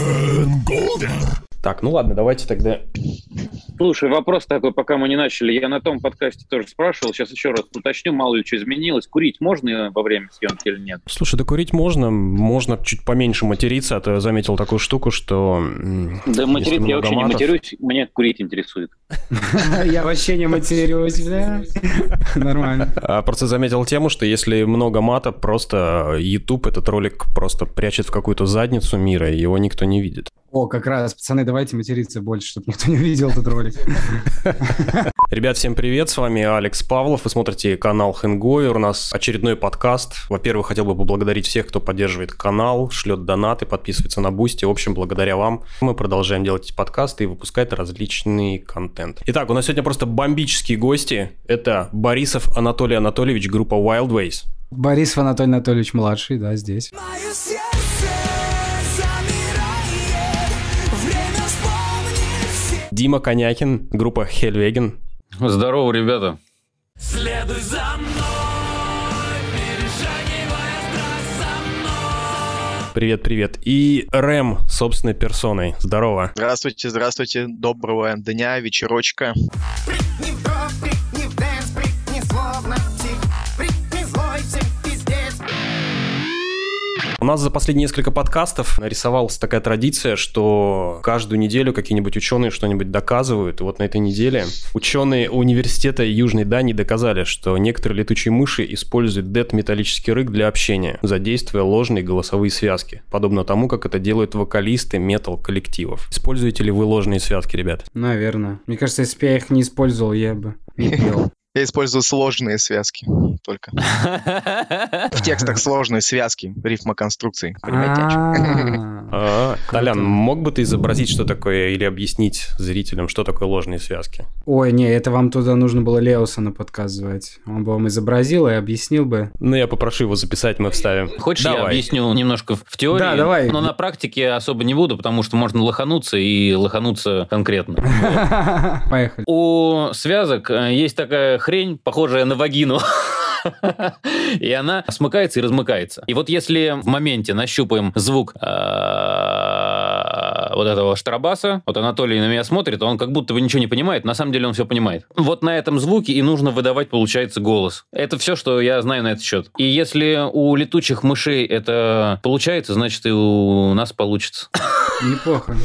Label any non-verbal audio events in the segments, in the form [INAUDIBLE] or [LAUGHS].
and golden. Так, ну ладно, давайте тогда... Слушай, вопрос такой, пока мы не начали. Я на том подкасте тоже спрашивал, сейчас еще раз уточню, мало ли что изменилось. Курить можно во время съемки или нет? Слушай, да курить можно, можно чуть поменьше материться, а то я заметил такую штуку, что... Да материться я вообще не матерюсь, мне курить интересует. [LAUGHS] Я вообще не матерюсь, да? [LAUGHS] Нормально. А просто заметил тему, что если много мата, просто YouTube этот ролик просто прячет в какую-то задницу мира, и его никто не видит. О, как раз, пацаны, давайте материться больше, чтобы никто не увидел этот ролик. [LAUGHS] Ребят, всем привет, с вами Алекс Павлов, вы смотрите канал Hangover, у нас очередной подкаст. Во-первых, хотел бы поблагодарить всех, кто поддерживает канал, шлет донаты, подписывается на Бусти. В общем, благодаря вам мы продолжаем делать эти подкасты и выпускать различный контент. Итак, у нас сегодня просто бомбические гости. Это Борисов Анатолий Анатольевич, группа Wildways. Борисов Анатолий Анатольевич младший, да, здесь. Дима Конякин, группа Хельвеген. Здорово, ребята. Следуй за мной. Привет, привет. И Рэм собственной персоной. Здорово. Здравствуйте, здравствуйте. Доброго дня, вечерочка. Прыгни У нас за последние несколько подкастов нарисовалась такая традиция, что каждую неделю какие-нибудь ученые что-нибудь доказывают. И вот на этой неделе ученые университета Южной Дании доказали, что некоторые летучие мыши используют дет-металлический рык для общения, задействуя ложные голосовые связки, подобно тому, как это делают вокалисты метал-коллективов. Используете ли вы ложные связки, ребят? Наверное. Мне кажется, если бы я их не использовал, я бы не пел. Я использую сложные связки только. [LAUGHS] В текстах сложные связки, рифмоконструкции. Понимаете? А, А, Толян, мог бы ты изобразить, что такое, или объяснить зрителям, что такое ложные связки? Ой, не, это вам туда нужно было Леоса на подкаст звать. Он бы вам изобразил и объяснил бы. Ну, я попрошу его записать, мы вставим. Хочешь, я Давай. объясню немножко в в теории? Да, давай. Но на практике особо не буду, потому что можно лохануться и лохануться конкретно. [LAUGHS] Поехали. У связок э, есть такая хрень, похожая на вагину. [LAUGHS] И она смыкается и размыкается. И вот если в моменте нащупаем звук э, вот этого штрабаса, вот Анатолий на меня смотрит, он как будто бы ничего не понимает, на самом деле он все понимает. Вот на этом звуке и нужно выдавать, получается, голос. Это все, что я знаю на этот счет. И если у летучих мышей это получается, значит и у нас получится. Неплохо.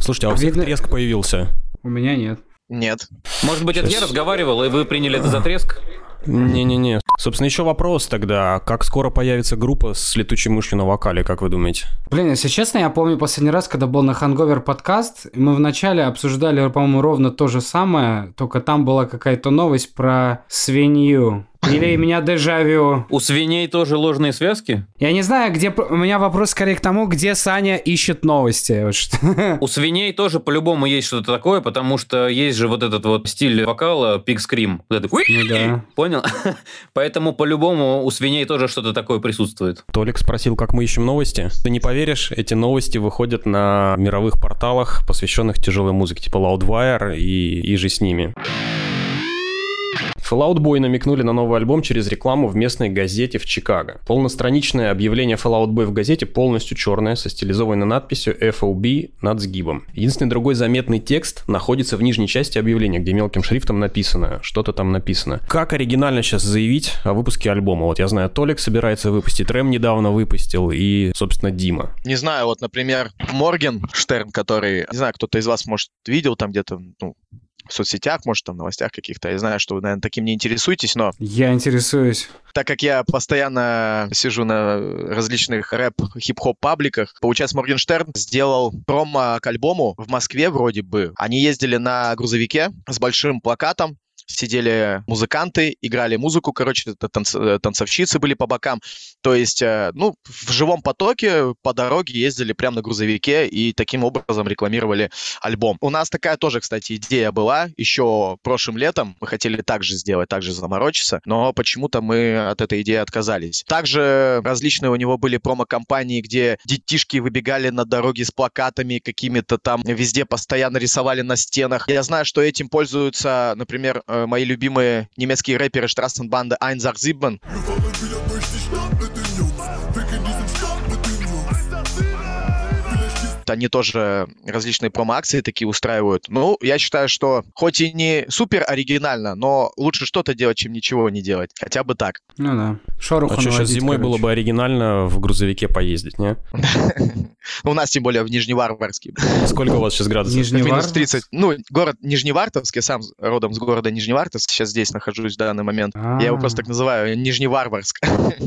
Слушайте, а у всех Видно- треск появился? У меня нет. Нет. Может быть, это я разговаривал, и вы приняли это за треск? Не-не-не. Собственно, еще вопрос тогда. Как скоро появится группа с летучей мышью на вокале, как вы думаете? Блин, если честно, я помню последний раз, когда был на Ханговер подкаст, мы вначале обсуждали, по-моему, ровно то же самое, только там была какая-то новость про свинью. Или меня дежавю. У свиней тоже ложные связки? Я не знаю, где... У меня вопрос скорее к тому, где Саня ищет новости. Вот что. У свиней тоже по-любому есть что-то такое, потому что есть же вот этот вот стиль вокала пик скрим. Вот Ну да. Понял? [LAUGHS] Поэтому по-любому у свиней тоже что-то такое присутствует. Толик спросил, как мы ищем новости. Ты не поверишь, эти новости выходят на мировых порталах, посвященных тяжелой музыке, типа Loudwire и, и же с ними. Fallout Boy намекнули на новый альбом через рекламу в местной газете в Чикаго. Полностраничное объявление Fallout Boy в газете полностью черное, со стилизованной надписью FOB над сгибом. Единственный другой заметный текст находится в нижней части объявления, где мелким шрифтом написано, что-то там написано. Как оригинально сейчас заявить о выпуске альбома? Вот я знаю, Толик собирается выпустить, Рэм недавно выпустил и, собственно, Дима. Не знаю, вот, например, Морген Штерн, который, не знаю, кто-то из вас, может, видел там где-то, ну, в соцсетях, может, там, в новостях каких-то. Я знаю, что вы, наверное, таким не интересуетесь, но Я интересуюсь. так как я постоянно сижу на различных рэп-хип-хоп пабликах, получается, Моргенштерн сделал промо к альбому в Москве вроде бы. Они ездили на грузовике с большим плакатом, сидели музыканты, играли музыку, короче, танц- э, танцовщицы были по бокам. То есть, э, ну, в живом потоке по дороге ездили прямо на грузовике и таким образом рекламировали альбом. У нас такая тоже, кстати, идея была еще прошлым летом. Мы хотели так же сделать, так же заморочиться, но почему-то мы от этой идеи отказались. Также различные у него были промо-компании, где детишки выбегали на дороге с плакатами какими-то там, везде постоянно рисовали на стенах. Я знаю, что этим пользуются, например, э, мои любимые немецкие рэперы Straßenbande Einsach Sieben. Вот они тоже различные промо-акции такие устраивают. Ну, я считаю, что хоть и не супер оригинально, но лучше что-то делать, чем ничего не делать. Хотя бы так. Ну да. Шороху А что, сейчас зимой короче. было бы оригинально в грузовике поездить, не? [LAUGHS] У нас, тем более, в Нижневарварске. Сколько у вас сейчас градусов? Минус Нижневартовск? 30. Ну, город Нижневартовск, я сам родом с города Нижневартовск, сейчас здесь нахожусь в данный момент. Я его А, просто так называю, Нижневарварск.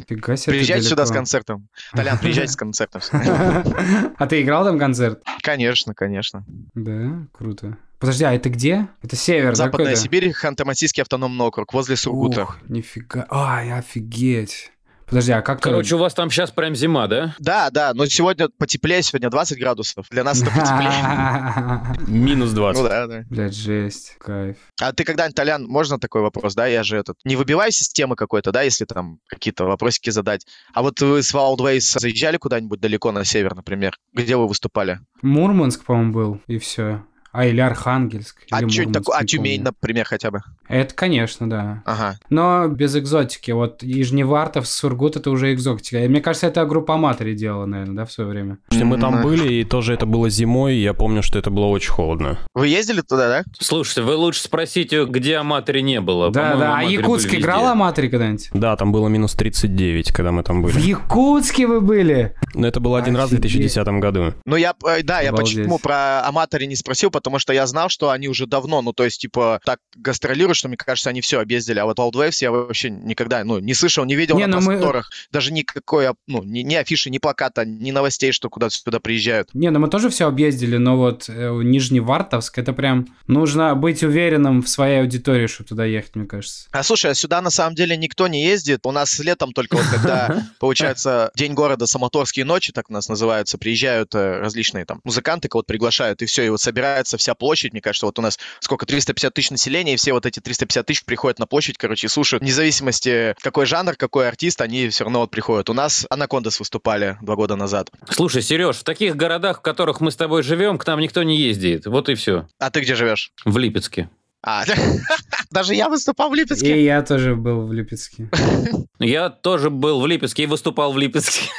Приезжайте сюда с концертом. Толян, приезжайте с концертом. [LAUGHS] А ты играл там концерт? Конечно, конечно. Да, круто. Подожди, а это где? Это север, Западная какой-то? Сибирь, Ханты-Мансийский автономный округ, возле Сургута. Ух, нифига. Ай, офигеть. Подожди, а как... Короче, у вас там сейчас прям зима, да? Да, да, но сегодня потеплее, сегодня 20 градусов. Для нас это потеплее. [LAUGHS] Минус 20. Ну да, да. Блядь, жесть, кайф. А ты когда-нибудь, Толян, можно такой вопрос, да? Я же этот... Не выбиваю системы какой-то, да, если там какие-то вопросики задать. А вот вы с Wildways заезжали куда-нибудь далеко на север, например? Где вы выступали? Мурманск, по-моему, был, и все. А, или Архангельск. А или что Мурманск, такое? А Тюмень, помню. например, хотя бы? Это, конечно, да. Ага. Но без экзотики. Вот Нижневартов, Сургут — это уже экзотика. И Мне кажется, это группа Аматори делала, наверное, да, в свое время? Если мы там были, и тоже это было зимой, и я помню, что это было очень холодно. Вы ездили туда, да? Слушайте, вы лучше спросите, где Аматори не было. Да, По-моему, да. А Якутск были играл везде. Аматори когда-нибудь? Да, там было минус 39, когда мы там В были. Якутске вы были? Но это было один раз в Офигеть. 2010 году. Ну, я, э, да, я почему про Аматори не спросил, потому что я знал, что они уже давно, ну, то есть, типа, так гастролируют, что, мне кажется, они все объездили. А вот Wild Waves я вообще никогда, ну, не слышал, не видел Не, на ну мы- просторах. Даже никакой, ну, ни, ни афиши, ни плаката, ни новостей, что куда-то сюда приезжают. Не, ну мы тоже все объездили, но вот э, Нижневартовск, это прям нужно быть уверенным в своей аудитории, чтобы туда ехать, мне кажется. А слушай, а сюда на самом деле никто не ездит. У нас летом только вот когда, [LAUGHS] получается, День города, Самоторские ночи, так у нас называются, приезжают э, различные там музыканты, кого-то приглашают, и все, и вот собирается вся площадь, мне кажется, вот у нас сколько, 350 тысяч населения, и все вот эти 350 тысяч приходят на площадь, короче, и слушают. Вне зависимости, какой жанр, какой артист, они все равно вот приходят. У нас Анакондас выступали два года назад. Слушай, Сереж, в таких городах, в которых мы с тобой живем, к нам никто не ездит. Вот и все. А ты где живешь? В Липецке. А, [LAUGHS] даже я выступал в Липецке. И я тоже был в Липецке. [LAUGHS] Я тоже был в Липецке и выступал в Липецке.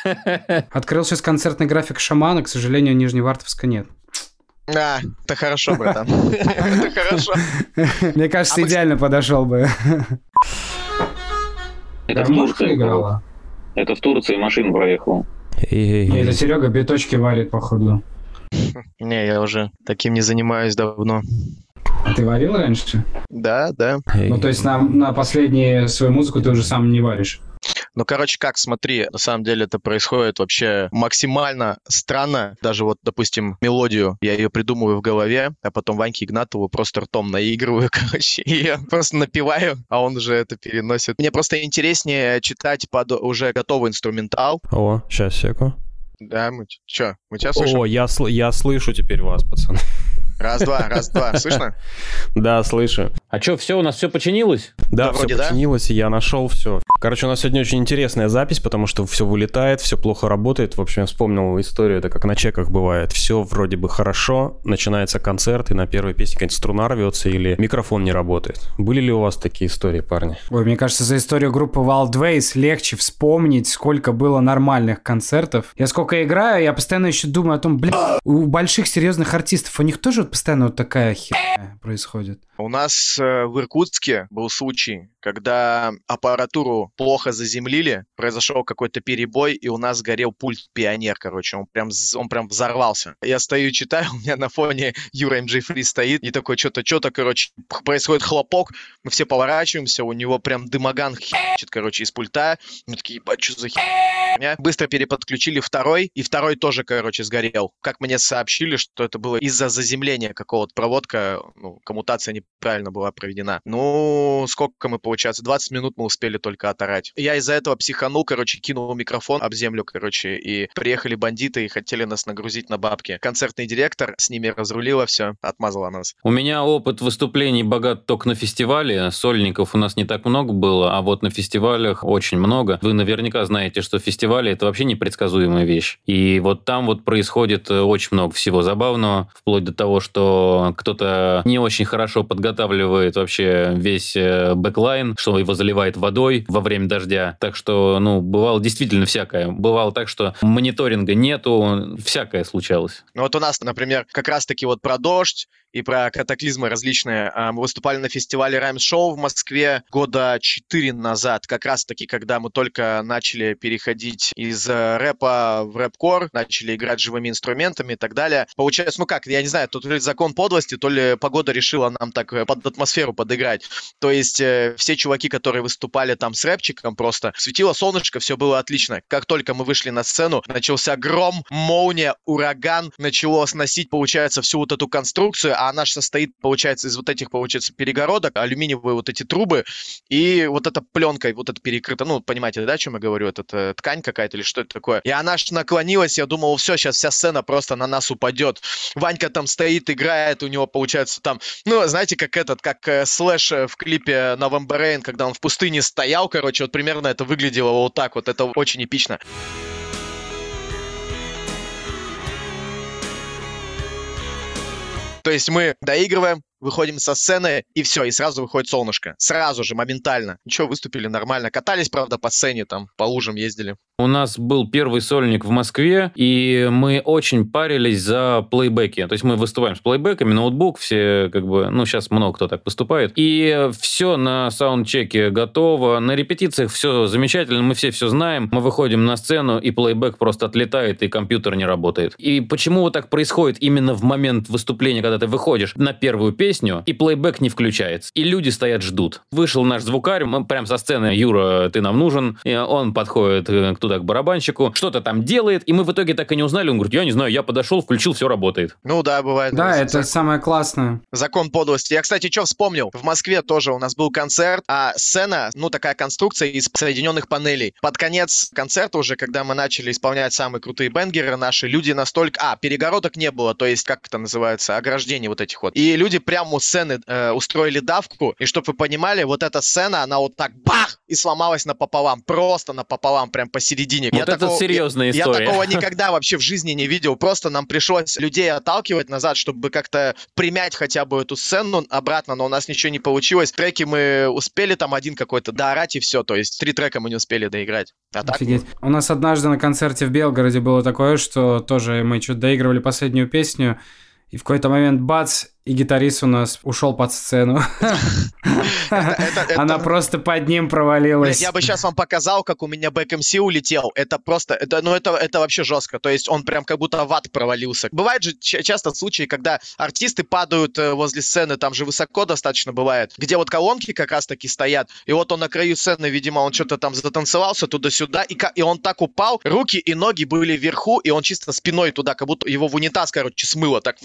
Открыл сейчас концертный график шамана, к сожалению, Нижневартовска нет. А, это хорошо, братан. [LAUGHS] Это хорошо. Мне кажется, идеально подошел бы. Это в Турции было. Это в Турции машина проехала. Эй, Это Серега биточки варит, походу. Не, я уже таким не занимаюсь давно. А ты варил раньше? Да, да. Ну, то есть на, на последнюю свою музыку ты уже сам не варишь. Ну, короче, как, смотри, на самом деле это происходит вообще максимально странно. Даже вот, допустим, мелодию, я ее придумываю в голове, а потом Ваньке Игнатову просто ртом наигрываю, [LAUGHS] короче, и я просто напеваю, а он уже это переносит. Мне просто интереснее читать под уже готовый инструментал. О, сейчас, секу. Да, мы что, мы тебя слышим? О, я, сл- я слышу теперь вас, пацаны. Раз-два, раз-два, слышно? [LAUGHS] Да, слышу. А что, все, у нас все починилось? Да, Да, все вроде да. починилось, и я нашел все. Короче, у нас сегодня очень интересная запись, потому что все вылетает, все плохо работает. В общем, я вспомнил историю, это как на чеках бывает. Все вроде бы хорошо, начинается концерт, и на первой песне какая-нибудь струна рвется или микрофон не работает. Были ли у вас такие истории, парни? Ой, мне кажется, за историю группы Wildways легче вспомнить, сколько было нормальных концертов. Я сколько играю, я постоянно еще думаю о том, бля, у больших серьезных артистов, у них тоже вот постоянно вот такая херня происходит. У нас в Иркутске был случай, когда аппаратуру плохо заземлили, произошел какой-то перебой, и у нас сгорел пульт Пионер, короче, он прям, он прям взорвался. Я стою, читаю, [LAUGHS] у меня на фоне Юра МГ Фри стоит, и такой что-то, что-то, короче, происходит хлопок, мы все поворачиваемся, у него прям дымоган херчит, короче, из пульта, мы такие, ебать, что за херня? Быстро переподключили второй, и второй тоже, короче, сгорел. Как мне сообщили, что это было из-за заземления какого-то проводка, ну, коммутация неправильно была проведена. Ну, сколько мы, получается, 20 минут мы успели только оторать. Я из-за этого психанул, короче, кинул микрофон об землю, короче, и приехали бандиты и хотели нас нагрузить на бабки. Концертный директор с ними разрулила все, отмазала нас. У меня опыт выступлений богат только на фестивале. Сольников у нас не так много было, а вот на фестивалях очень много. Вы наверняка знаете, что фестивали это вообще непредсказуемая вещь. И вот там вот происходит э, очень много всего забавного, вплоть до того, что кто-то не очень хорошо подготавливает вообще весь э, backline, что его заливает водой во время дождя. Так что, ну, бывало действительно всякое. Бывало так, что мониторинга нету, всякое случалось. Ну вот у нас, например, как раз-таки вот про дождь и про катаклизмы различные. Мы выступали на фестивале Райм Шоу в Москве года четыре назад, как раз-таки, когда мы только начали переходить из э, рэпа в рэп-кор, начали играть живыми инструментами и так далее. Получается, ну как, я не знаю, то ли закон подлости, то ли погода решила нам так э, под атмосферу подыграть. То есть э, все чуваки, которые выступали там с рэпчиком, просто светило солнышко, все было отлично. Как только мы вышли на сцену, начался гром, молния, ураган, начало сносить, получается, всю вот эту конструкцию, а она же состоит, получается, из вот этих, получается, перегородок, алюминиевые вот эти трубы, и вот эта пленкой, вот это перекрыто, ну, понимаете, да, о чем я говорю, это э, ткань какая-то или что это такое. И она ж наклонилась, я думал, все, сейчас вся сцена просто на нас упадет. Ванька там стоит, играет, у него, получается, там, ну, знаете, как этот, как э, Слэш э, в клипе November Rain, когда он в пустыне стоял, короче, вот примерно это выглядело вот так вот, это очень эпично. То есть мы доигрываем, выходим со сцены, и все, и сразу выходит солнышко. Сразу же, моментально. Ничего, выступили нормально. Катались, правда, по сцене, там, по лужам ездили. У нас был первый сольник в Москве, и мы очень парились за плейбеки. То есть мы выступаем с плейбеками, ноутбук, все как бы, ну, сейчас много кто так поступает. И все на саундчеке готово, на репетициях все замечательно, мы все все знаем. Мы выходим на сцену, и плейбек просто отлетает, и компьютер не работает. И почему вот так происходит именно в момент выступления, когда ты выходишь на первую песню, и плейбек не включается. И люди стоят, ждут. Вышел наш звукарь, мы прям со сцены, Юра, ты нам нужен. И он подходит э, туда к барабанщику, что-то там делает, и мы в итоге так и не узнали. Он говорит, я не знаю, я подошел, включил, все работает. Ну да, бывает. Да, это Зак- самое классное. Закон подлости. Я, кстати, что вспомнил? В Москве тоже у нас был концерт, а сцена, ну, такая конструкция из соединенных панелей. Под конец концерта уже, когда мы начали исполнять самые крутые бенгеры наши, люди настолько... А, перегородок не было, то есть, как это называется, ограждений вот этих вот. И люди прямо у сцены э, устроили давку, и чтобы вы понимали, вот эта сцена, она вот так бах! И сломалась напополам, просто напополам, прям посередине. Вот это серьезная я- история. Я такого [LAUGHS] никогда вообще в жизни не видел. Просто нам пришлось людей отталкивать назад, чтобы как-то примять хотя бы эту сцену обратно, но у нас ничего не получилось. Треки мы успели там один какой-то доорать и все. То есть три трека мы не успели доиграть. А так, Офигеть. У нас однажды на концерте в Белгороде было такое, что тоже мы что-то доигрывали последнюю песню, и в какой-то момент бац, и гитарист у нас ушел под сцену. Она просто под ним провалилась. я бы сейчас вам показал, как у меня бэк МС улетел. Это просто, это, ну это, это вообще жестко. То есть он прям как будто в ад провалился. Бывает же ча- часто случаи, когда артисты падают э, возле сцены, там же высоко достаточно бывает, где вот колонки как раз таки стоят, и вот он на краю сцены, видимо, он что-то там затанцевался туда-сюда, и, и он так упал, руки и ноги были вверху, и он чисто спиной туда, как будто его в унитаз, короче, смыло. Так,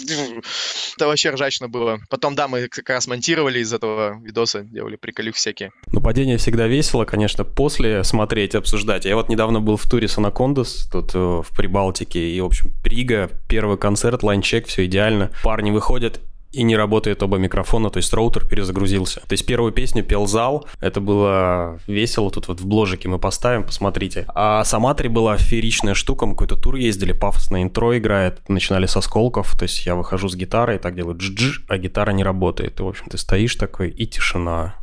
это вообще ржачно было. Потом, да, мы как раз монтировали из этого видоса, делали приколюх всякие. Ну, падение всегда весело, конечно, после смотреть, обсуждать. Я вот недавно был в туре с Анакондас, тут э, в Прибалтике, и, в общем, Прига, первый концерт, лайнчек, все идеально. Парни выходят, и не работает оба микрофона, то есть роутер перезагрузился. То есть первую песню пел зал, это было весело, тут вот в бложике мы поставим, посмотрите. А сама три была фееричная штука, мы какой-то тур ездили, пафосное интро играет, начинали со сколков, то есть я выхожу с гитарой, так делаю дж а гитара не работает. И, в общем, ты стоишь такой, и тишина.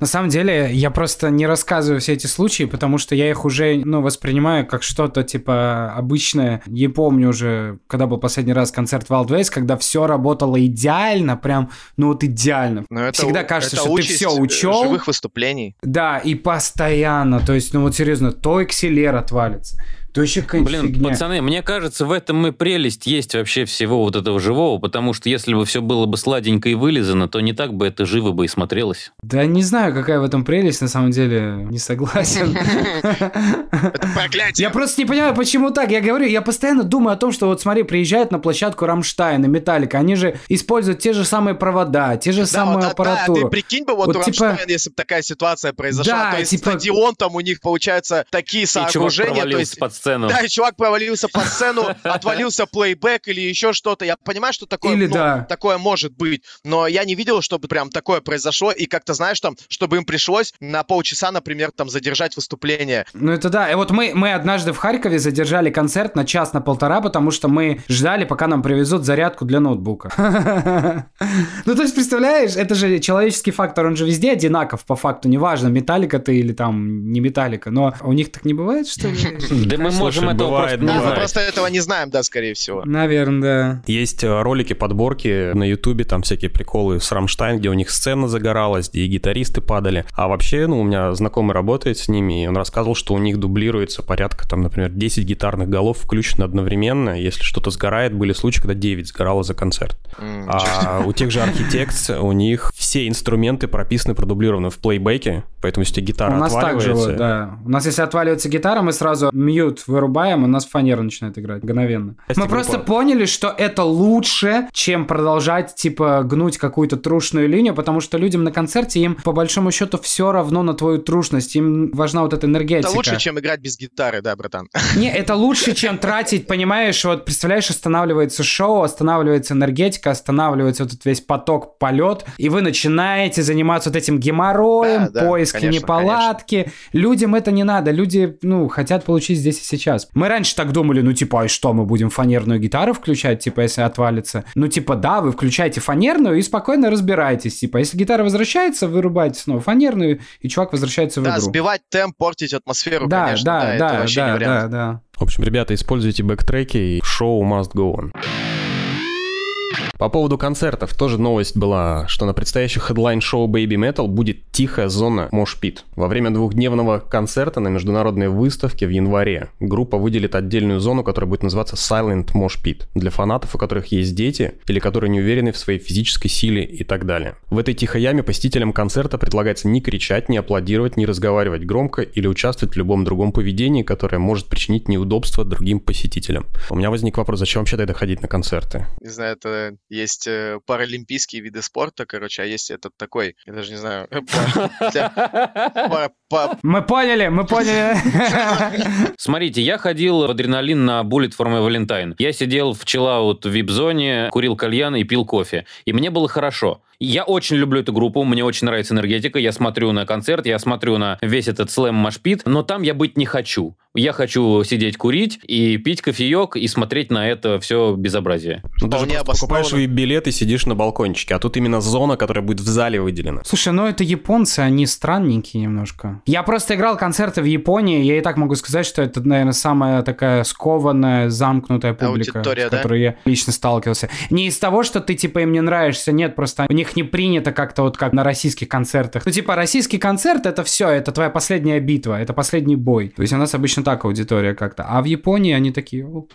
На самом деле, я просто не рассказываю все эти случаи, потому что я их уже, ну, воспринимаю как что-то, типа, обычное. Не помню уже, когда был последний раз концерт Wild Ways, когда все работало идеально, прям, ну, вот идеально. Но это Всегда кажется, это что ты все э, учел. Живых выступлений. Да, и постоянно, то есть, ну, вот серьезно, то экселер отвалится, то еще Блин, фигня. пацаны, мне кажется, в этом и прелесть есть вообще всего вот этого живого, потому что если бы все было бы сладенько и вылизано, то не так бы это живо бы и смотрелось. Да не знаю, какая в этом прелесть, на самом деле, не согласен. Это проклятие. Я просто не понимаю, почему так. Я говорю, я постоянно думаю о том, что вот смотри, приезжают на площадку Рамштайна, Металлика, они же используют те же самые провода, те же Да, самые вот, а, да, ты прикинь бы, вот, типа- Рамштайн, если бы такая ситуация произошла, Да, то есть типа- стадион там у них, получается, такие И сооружения, то есть сцену. Да, и чувак провалился под сцену, [LAUGHS] отвалился playback или еще что-то. Я понимаю, что такое, Или ну, да. такое может быть, но я не видел, чтобы прям такое произошло, и как-то, знаешь, там, чтобы им пришлось на полчаса, например, там, задержать выступление. Ну это да. И вот мы, мы однажды в Харькове задержали концерт на час, на полтора, потому что мы ждали, пока нам привезут зарядку для ноутбука. [LAUGHS] Ну то есть, представляешь, это же человеческий фактор, он же везде одинаков по факту, неважно, металлика ты или там не металлика, но у них так не бывает, что ли? [LAUGHS] Да мы Слушай, можем этого бывает, просто не Да, мы просто этого не знаем, да, скорее всего. Наверное, да. Есть э, ролики, подборки на Ютубе, там всякие приколы с Рамштайн, где у них сцена загоралась, где и гитаристы падали. А вообще, ну, у меня знакомый работает с ними, и он рассказывал, что у них дублируется порядка, там, например, 10 гитарных голов включено одновременно. Если что-то сгорает, были случаи, когда 9 сгорало за концерт. А у тех же Architects, у них все инструменты прописаны, продублированы в плейбеке, поэтому если гитара У нас так же, отваливается... вот, да. У нас, если отваливается гитара, мы сразу мьют вырубаем, у нас фанера начинает играть мгновенно. Мы просто поняли, что это лучше, чем продолжать, типа, гнуть какую-то трушную линию, потому что людям на концерте, им, по большому счету, все равно на твою трушность, им важна вот эта энергетика. Это лучше, чем играть без гитары, да, братан? Не, это лучше, чем тратить, понимаешь, вот представляешь, останавливается шоу, останавливается энергетика, останавливается вот этот весь поток, полет, и вы начинаете заниматься вот этим геморроем, Да, да, поиски конечно, неполадки. Людям это не надо, люди, ну, хотят получить здесь и сейчас. Мы раньше так думали, ну, типа, а что, мы будем фанерную гитару включать, типа, если отвалится? Ну, типа, да, вы включаете фанерную и спокойно разбираетесь, типа, если гитара возвращается, вырубаете снова фанерную, и чувак возвращается в Да, игру. сбивать темп, портить атмосферу, Да, конечно, да, да, это да, вообще не да, вариант. да, да. В общем, ребята, используйте backtrack и, и show must go on. По поводу концертов тоже новость была, что на предстоящем headline-шоу Baby Metal будет тихая зона mosh pit. Во время двухдневного концерта на международной выставке в январе группа выделит отдельную зону, которая будет называться Silent Mosh Pit для фанатов, у которых есть дети или которые не уверены в своей физической силе и так далее. В этой тихой яме посетителям концерта предлагается не кричать, не аплодировать, не разговаривать громко или участвовать в любом другом поведении, которое может причинить неудобства другим посетителям. У меня возник вопрос, зачем вообще тогда ходить на концерты? Не знаю, это есть э, паралимпийские виды спорта, короче, а есть этот такой, я даже не знаю, [LAUGHS] [LAUGHS] по- Мы поняли, мы поняли. [LAUGHS] Смотрите, я ходил в адреналин на Bullet for my Valentine. Я сидел в чиллаут в вип-зоне, курил кальян и пил кофе. И мне было хорошо. Я очень люблю эту группу, мне очень нравится энергетика. Я смотрю на концерт, я смотрю на весь этот слэм машпит, но там я быть не хочу. Я хочу сидеть курить и пить кофеек и смотреть на это все безобразие. Ну, ты же Вполне просто покупаешь обоснованно. билет и сидишь на балкончике, а тут именно зона, которая будет в зале выделена. Слушай, ну это японцы, они странненькие немножко. Я просто играл концерты в Японии, я и так могу сказать, что это, наверное, самая такая скованная, замкнутая публика, Аудитория, с да? которой я лично сталкивался. Не из того, что ты, типа, им не нравишься, нет, просто у них не принято как-то вот как на российских концертах. Ну, типа, российский концерт — это все, это твоя последняя битва, это последний бой. То есть у нас обычно так аудитория как-то. А в Японии они такие... «О,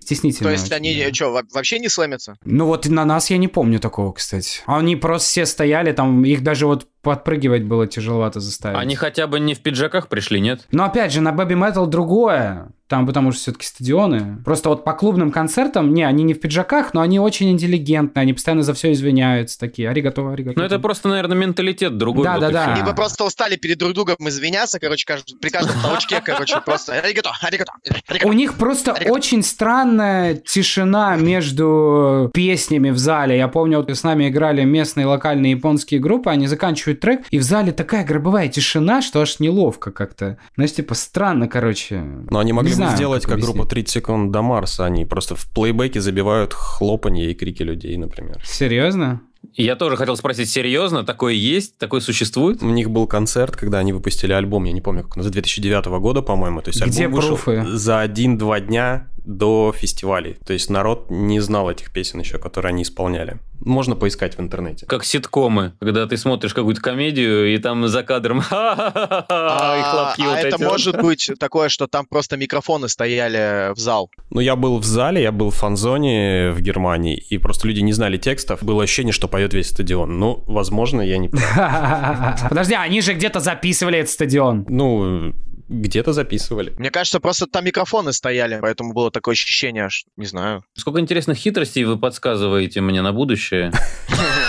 Стеснительно. То есть они да. что, вообще не слэмятся? Ну вот на нас я не помню такого, кстати. Они просто все стояли, там их даже вот подпрыгивать было тяжеловато заставить. Они хотя бы не в пиджаках пришли, нет? Но опять же, на Baby Metal другое. Там потому что все-таки стадионы. Просто вот по клубным концертам, не, они не в пиджаках, но они очень интеллигентные, они постоянно за все извиняются, такие, аригато, аригато. Ну, это просто, наверное, менталитет другой. Да, да, и да. всё. Либо просто устали перед друг другом извиняться, короче, кажд- при каждом толчке, короче, просто аригато, аригато, аригато. У них просто очень странная тишина между песнями в зале. Я помню, вот с нами играли местные локальные японские группы, они заканчивают трек, и в зале такая гробовая тишина, что аж неловко как-то. Знаешь, типа странно, короче. Но они могли Не бы знаю, сделать, как как группа 30 секунд до Марса. Они просто в плейбеке забивают хлопанье и крики людей, например. Серьезно? Я тоже хотел спросить, серьезно, такое есть, такое существует? У них был концерт, когда они выпустили альбом, я не помню, как он, за 2009 года, по-моему. То есть Где альбом вышел пруфы? за один-два дня до фестивалей. То есть народ не знал этих песен еще, которые они исполняли. Можно поискать в интернете. Как ситкомы, когда ты смотришь какую-то комедию, и там за кадром [LAUGHS] «Ха-ха-ха-ха», и А хлопки вот а это эти вот. может быть такое, что там просто микрофоны стояли в зал. Ну, я был в зале, я был в фан-зоне в Германии, и просто люди не знали текстов. Было ощущение, что поет весь стадион. Ну, возможно, я не. [LAUGHS] Подожди, они же где-то записывали этот стадион. Ну, где-то записывали. Мне кажется, просто там микрофоны стояли, поэтому было такое ощущение, аж, не знаю. Сколько интересных хитростей вы подсказываете мне на будущее. [LAUGHS]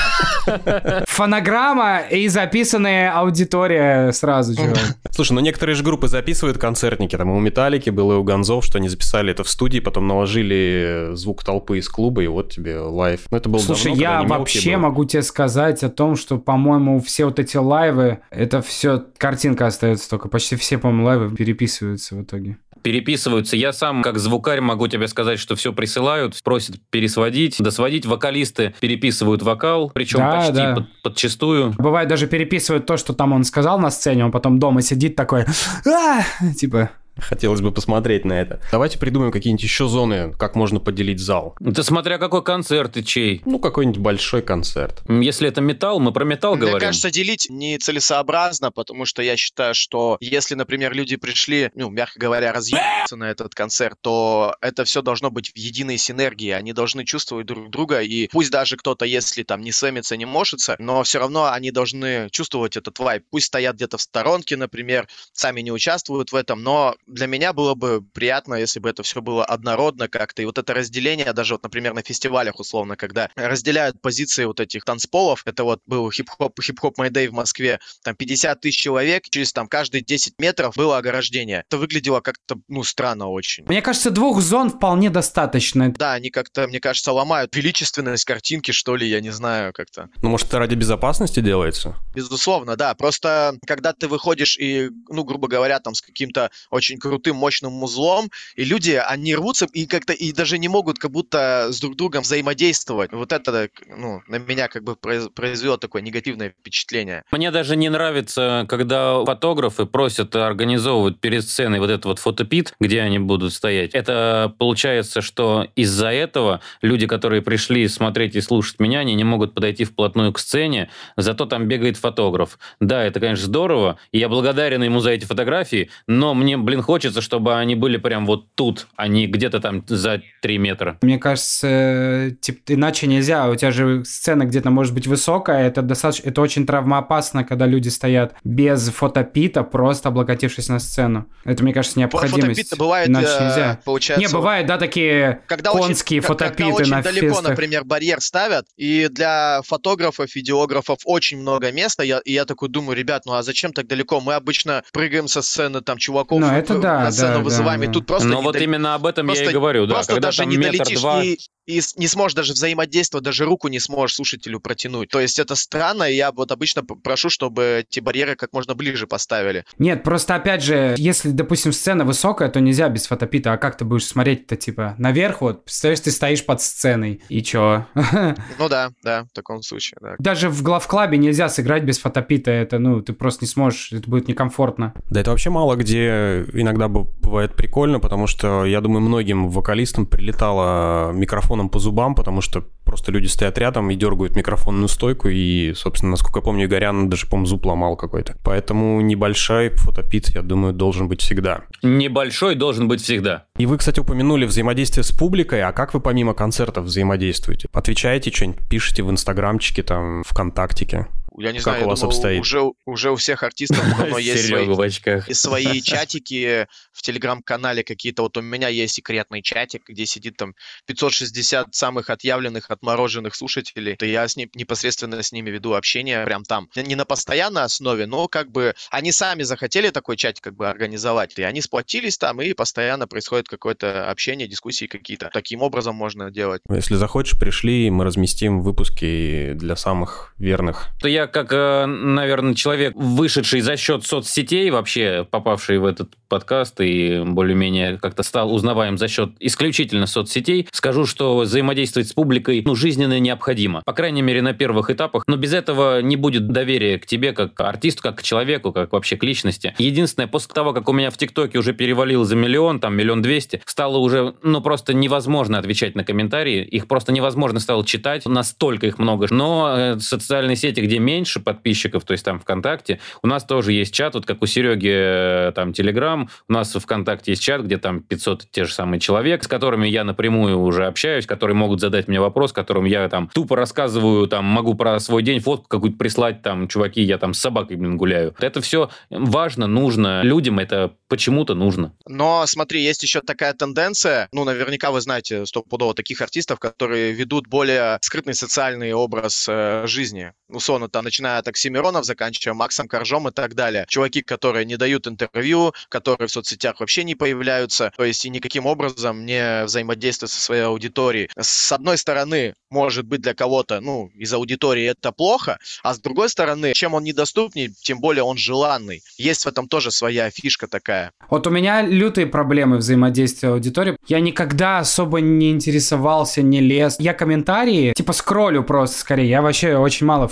Фонограмма и записанная аудитория сразу, чувак. Слушай, ну некоторые же группы записывают концертники. Там у Металлики было, и у Гонзов, что они записали это в студии, потом наложили звук толпы из клуба, и вот тебе live. Ну это было Слушай, давно, я вообще могу тебе сказать о том, что, по-моему, все вот эти live ы, это все картинка остается только. Почти все, по-моему, live ы переписываются в итоге. Переписываются. Я сам, как звукарь, могу тебе сказать, что все присылают, просят пересводить, досводить. Вокалисты переписывают вокал, причем Да, почти да. под- подчистую. Бывает даже переписывают то, что там он сказал на сцене, он потом дома сидит такой, «А!» типа, Хотелось бы посмотреть на это. Давайте придумаем какие-нибудь еще зоны, как можно поделить зал. Это смотря какой концерт и чей. Ну, какой-нибудь большой концерт. Если это металл, мы про металл Мне говорим. кажется, делить нецелесообразно, потому что я считаю, что если, например, люди пришли, ну, мягко говоря, разъебаться на этот концерт, то это все должно быть в единой синергии. Они должны чувствовать друг друга, и пусть даже кто-то, если там не сэмится, не мошится, но все равно они должны чувствовать этот вайб. Пусть стоят где-то в сторонке, например, сами не участвуют в этом, но для меня было бы приятно, если бы это все было однородно как-то. И вот это разделение, даже вот, например, на фестивалях условно, когда разделяют позиции вот этих танцполов, это вот был хип-хоп, хип-хоп Day в Москве, там 50 тысяч человек, через там каждые 10 метров было ограждение. Это выглядело как-то, ну, странно очень. Мне кажется, двух зон вполне достаточно. Да, они как-то, мне кажется, ломают величественность картинки, что ли, я не знаю, как-то. Ну, может, это ради безопасности делается? Безусловно, да. Просто когда ты выходишь и, ну, грубо говоря, там с каким-то очень крутым, мощным музлом, и люди, они рвутся и как-то и даже не могут как будто с друг другом взаимодействовать. Вот это, ну, на меня как бы произ- произвело такое негативное впечатление. Мне даже не нравится, когда фотографы просят организовывать перед сценой вот этот вот фотопит, где они будут стоять. Это получается, что из-за этого люди, которые пришли смотреть и слушать меня, они не могут подойти вплотную к сцене, зато там бегает фотограф. Да, это, конечно, здорово, и я благодарен ему за эти фотографии, но мне, блин, хочется, чтобы они были прям вот тут, а не где-то там за 3 метра. Мне кажется, типа, иначе нельзя. У тебя же сцена где-то может быть высокая, это достаточно, это очень травмоопасно, когда люди стоят без фотопита, просто облокотившись на сцену. Это, мне кажется, необходимость. Фотопит бывает, Иначе э, нельзя. получается... Не, бывает, да, такие когда конские очень, фотопиты когда очень на далеко, фестах. например, барьер ставят, и для фотографов, видеографов очень много места, я, и я такой думаю, ребят, ну а зачем так далеко? Мы обычно прыгаем со сцены, там, чуваков Ну, в- это да, на сцену да, вызываем, да, и тут просто... Но не вот дол- именно об этом я просто- и говорю, да. Просто Когда даже не долетишь два, и, и не сможешь даже взаимодействовать, даже руку не сможешь слушателю протянуть. То есть это странно, и я вот обычно прошу, чтобы эти барьеры как можно ближе поставили. Нет, просто опять же, если, допустим, сцена высокая, то нельзя без фотопита. А как ты будешь смотреть-то, типа, наверх вот? Представляешь, ты стоишь под сценой. И чё? [LAUGHS] Ну да, да, в таком случае, да. Даже в главклабе нельзя сыграть без фотопита. Это, ну, ты просто не сможешь, это будет некомфортно. Да это вообще мало где иногда бывает прикольно, потому что, я думаю, многим вокалистам прилетало микрофоном по зубам, потому что просто люди стоят рядом и дергают микрофонную стойку, и, собственно, насколько я помню, Игорян даже, по-моему, зуб ломал какой-то. Поэтому небольшой фотопит, я думаю, должен быть всегда. небольшой должен быть всегда. И вы, кстати, упомянули взаимодействие с публикой, а как вы помимо концертов взаимодействуете? Отвечаете что-нибудь, пишете в инстаграмчике, там, ВКонтактике? Я не Как знаю, у я вас думаю, обстоит? Уже, уже у всех артистов [LAUGHS] давно есть свои в очках. и свои [LAUGHS] чатики в телеграм-канале какие-то. Вот у меня есть секретный чатик, где сидит там 560 самых отъявленных, отмороженных слушателей. То я с ним, непосредственно с ними веду общение прям там. Не на постоянной основе, но как бы они сами захотели такой чатик как бы организовать. И они сплотились там, и постоянно происходит какое-то общение, дискуссии какие-то. Таким образом можно делать. Если захочешь, пришли, мы разместим выпуски для самых верных. То я, как, э, наверное, человек, вышедший за счет соцсетей, вообще попавший в этот подкаст и более-менее как-то стал узнаваем за счет исключительно соцсетей, скажу, что взаимодействовать с публикой ну, жизненно необходимо. По крайней мере, на первых этапах. Но без этого не будет доверия к тебе как артисту, как к человеку, как вообще к личности. Единственное, после того, как у меня в ТикТоке уже перевалил за миллион, там миллион двести, стало уже, ну, просто невозможно отвечать на комментарии. Их просто невозможно стало читать. Настолько их много. Но э, социальные сети, где меньше подписчиков, то есть там ВКонтакте, у нас тоже есть чат, вот как у Сереги э, там Телеграм, у нас ВКонтакте есть чат, где там 500 те же самые человек, с которыми я напрямую уже общаюсь, которые могут задать мне вопрос, которым я там тупо рассказываю, там могу про свой день фотку какую-то прислать, там, чуваки, я там с собакой, блин, гуляю. Это все важно, нужно, людям это почему-то нужно. Но смотри, есть еще такая тенденция, ну, наверняка вы знаете стопудово таких артистов, которые ведут более скрытный социальный образ э, жизни. Условно, там, начиная от Оксимиронов, заканчивая Максом Коржом и так далее. Чуваки, которые не дают интервью, которые в соцсетях вообще не появляются, то есть и никаким образом не взаимодействуют со своей аудиторией. С одной стороны, может быть для кого-то, ну, из аудитории это плохо, а с другой стороны, чем он недоступней, тем более он желанный. Есть в этом тоже своя фишка такая. Вот у меня лютые проблемы взаимодействия аудитории. Я никогда особо не интересовался, не лез. Я комментарии, типа, скроллю просто скорее. Я вообще очень мало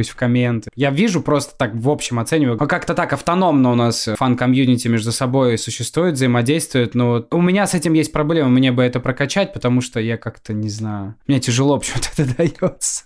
вчитываюсь в комменты. Я вижу просто так в общем оцениваю. А как-то так автономно у нас фан-комьюнити между собой существует, взаимодействует. Но вот у меня с этим есть проблема. Мне бы это прокачать, потому что я как-то не знаю. Мне тяжело [LAUGHS] почему-то это дается.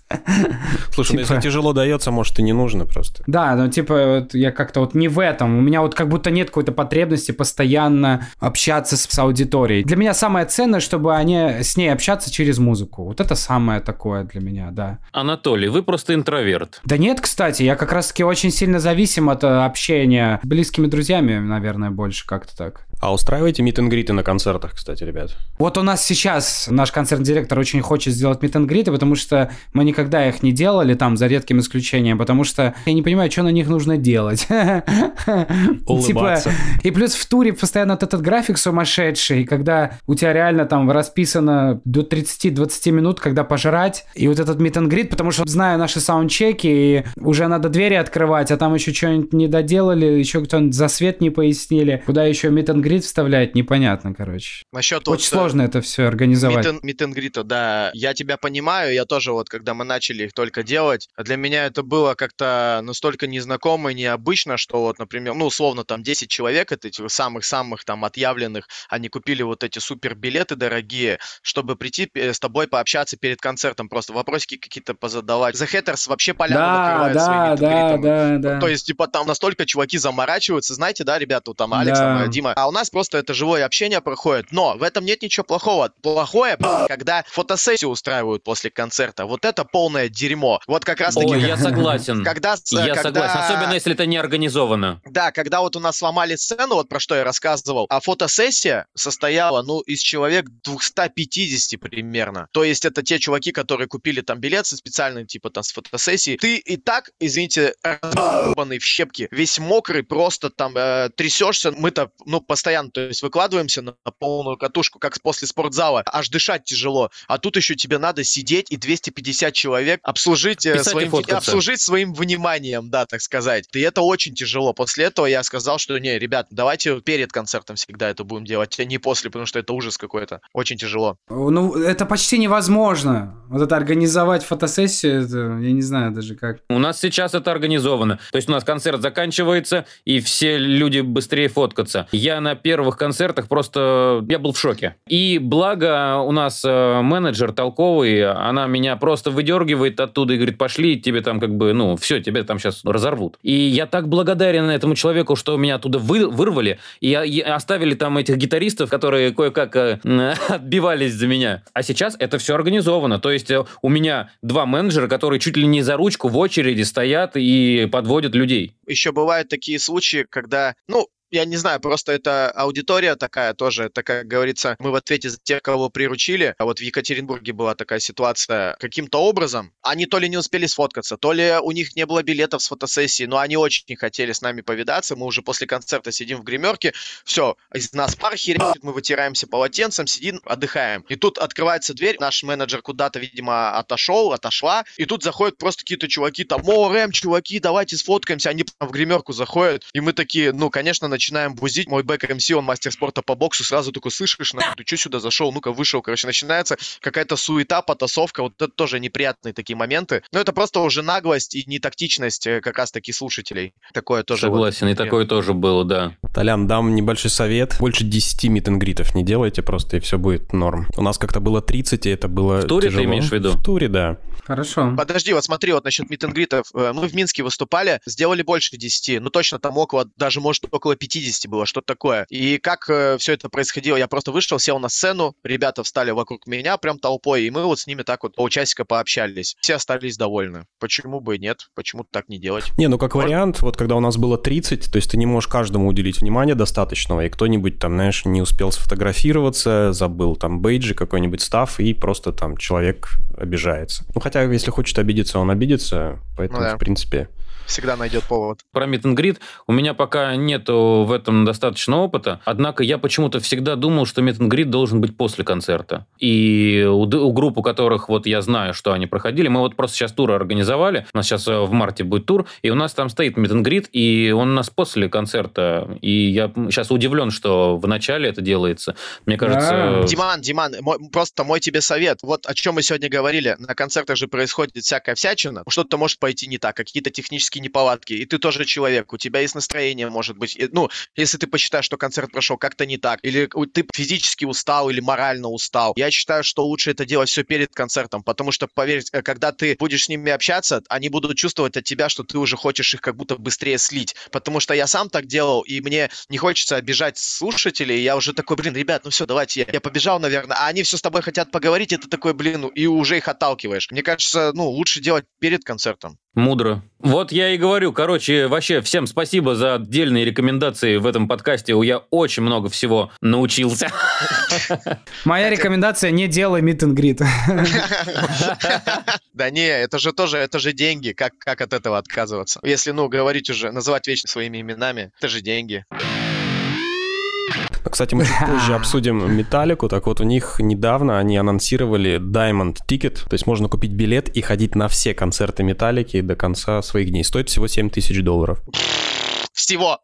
Слушай, ну Типа- если тяжело дается, может, и не нужно просто. Да, ну типа вот я как-то вот не в этом. У меня вот как будто нет какой-то потребности постоянно общаться с, с аудиторией. Для меня самое ценное, чтобы они с ней общаться через музыку. Вот это самое такое для меня, да. Анатолий, вы просто интроверт. Да нет, кстати, я как раз-таки очень сильно зависим от э, общения с близкими друзьями, наверное, больше как-то так. А устраиваете мит гриты на концертах, кстати, ребят? Вот у нас сейчас наш концертный директор очень хочет сделать мит потому что мы никогда их не делали, там, за редким исключением, потому что я не понимаю, что на них нужно делать. [LAUGHS] Улыбаться. Типа, и плюс в туре постоянно вот этот график сумасшедший, когда у тебя реально там расписано до 30-20 минут, когда пожрать, и вот этот мит потому что знаю наши саундчеки, и уже надо двери открывать, а там еще что-нибудь не доделали, еще кто-нибудь за свет не пояснили, куда еще мит вставлять, непонятно, короче. Насчет Очень сложно это все организовать. Митенгрита, да. Я тебя понимаю, я тоже вот, когда мы начали их только делать, для меня это было как-то настолько незнакомо и необычно, что вот, например, ну, условно, там 10 человек, это этих самых-самых там отъявленных, они купили вот эти супер билеты дорогие, чтобы прийти э, с тобой пообщаться перед концертом, просто вопросики какие-то позадавать. The Hatters вообще поляну Да, накрывают да, своим да, митенгритом. да, да. То есть, типа, там настолько чуваки заморачиваются, знаете, да, ребята, вот там Алекс, Да. там, э, Дима. А у нас просто это живое общение проходит. Но в этом нет ничего плохого. Плохое, когда фотосессию устраивают после концерта. Вот это полное дерьмо. Вот как раз таки... Ой, я согласен. Когда, Я когда- согласен, особенно если это не организовано. Да, когда вот у нас сломали сцену, вот про что я рассказывал, а фотосессия состояла, ну, из человек 250 примерно. То есть это те чуваки, которые купили там билет со специальной, типа, там, с фотосессией. Ты и так, извините, разбанный в щепки, весь мокрый, просто там э, трясешься. Мы-то, ну, постоянно, то есть выкладываемся на, на полную катушку, как после спортзала. Аж дышать тяжело. А тут еще тебе надо сидеть и 250 человек обслужить, э, Писать своим, обслужить своим вниманием, да, так сказать. И это очень тяжело. После этого я сказал, что не, ребят, давайте перед концертом всегда это будем делать, а не после, потому что это ужас какой-то. Очень тяжело. Ну, это почти невозможно. Вот это организовать фотосессию, это, я не знаю даже как. У нас сейчас это организовано. То есть у нас концерт заканчивается, и все люди быстрее фоткаться. Я на первых концертах просто... Я был в шоке. И благо у нас э, менеджер толковый, она меня просто выдергивает оттуда и говорит, пошли, тебе там как бы, ну, все, тебя там сейчас разорвут. И я так благодарен этому человеку, что меня оттуда вы- вырвали, и, и оставили там этих гитаристов, которые кое-как э, [LAUGHS] отбивались за меня. А сейчас это все организовано. То есть э, у меня два менеджера, которые чуть ли не за ручку в очереди стоят и подводят людей. Еще бывают такие случаи, когда, ну, я не знаю, просто это аудитория такая тоже, это, как говорится, мы в ответе за тех, кого приручили. А вот в Екатеринбурге была такая ситуация. Каким-то образом они то ли не успели сфоткаться, то ли у них не было билетов с фотосессии, но они очень не хотели с нами повидаться. Мы уже после концерта сидим в гримерке, все, из нас пар херечит, мы вытираемся полотенцем, сидим, отдыхаем. И тут открывается дверь, наш менеджер куда-то, видимо, отошел, отошла, и тут заходят просто какие-то чуваки, там, о, Рэм, чуваки, давайте сфоткаемся. Они в гримерку заходят, и мы такие, ну, конечно, начинаем бузить. Мой бэк МС, он мастер спорта по боксу, сразу такой, слышишь, нахуй, ты что сюда зашел? Ну-ка, вышел. Короче, начинается какая-то суета, потасовка. Вот это тоже неприятные такие моменты. Но это просто уже наглость и нетактичность э, как раз-таки слушателей. Такое тоже. вот Согласен, и неприятно. такое тоже было, да. Толян, дам небольшой совет. Больше 10 митингритов не делайте просто, и все будет норм. У нас как-то было 30, и это было В туре ты тяжело. имеешь в виду? В туре, да. Хорошо. Подожди, вот смотри, вот насчет митингритов. Э, Мы в Минске выступали, сделали больше 10, ну точно там около, даже может около 50 было, что-то такое. И как все это происходило, я просто вышел, сел на сцену, ребята встали вокруг меня прям толпой, и мы вот с ними так вот полчасика пообщались. Все остались довольны. Почему бы и нет? Почему так не делать? Не, ну как Может- вариант, вот когда у нас было 30, то есть ты не можешь каждому уделить внимание достаточного, и кто-нибудь там, знаешь, не успел сфотографироваться, забыл там бейджи какой-нибудь став, и просто там человек обижается. Ну хотя, если хочет обидеться, он обидится, поэтому, Ну да. в принципе... Всегда найдет повод. Про meet and greet у меня пока нету в этом достаточно опыта, однако я почему-то всегда думал, что meet and greet должен быть после концерта. И у, у групп, у которых вот я знаю, что они проходили, мы вот просто сейчас тур организовали, у нас сейчас э, в марте будет тур, и у нас там стоит meet and greet, и он у нас после концерта. И я сейчас удивлен, что в начале это делается. Мне кажется... Да. э, Диман, Диман, мой- просто мой тебе совет. Вот о чем мы сегодня говорили. На концертах же происходит всякая всячина. Что-то может пойти не так, какие-то технические неполадки. И ты тоже человек, у тебя есть настроение, может быть. И, ну, если ты посчитаешь, что концерт прошел как-то не так, или ты физически устал, или морально устал, я считаю, что лучше это делать все перед концертом, потому что, поверь, э, когда ты будешь с ними общаться, они будут чувствовать от тебя, что ты уже хочешь их как будто быстрее слить. Потому что я сам так делал, и мне не хочется обижать слушателей. Я уже такой, блин, ребят, ну все, давайте, я, я побежал, наверное. А они все с тобой хотят поговорить, ты такой, блин, ну, и уже их отталкиваешь. Мне кажется, ну, лучше делать перед концертом. Мудро. Вот я и говорю, короче, вообще всем спасибо за отдельные рекомендации в этом подкасте. Я очень много всего научился. Моя рекомендация не делай meet and greet. [LAUGHS] Да не, это же тоже, это же деньги. Как, как от этого отказываться? Если, ну, говорить уже, называть вещи своими именами, это же деньги. Кстати, мы чуть позже [LAUGHS] обсудим Металлику. Так вот, у них недавно они анонсировали Diamond Ticket. То есть можно купить билет и ходить на все концерты Металлики до конца своих дней. Стоит всего 7 тысяч долларов. Всего.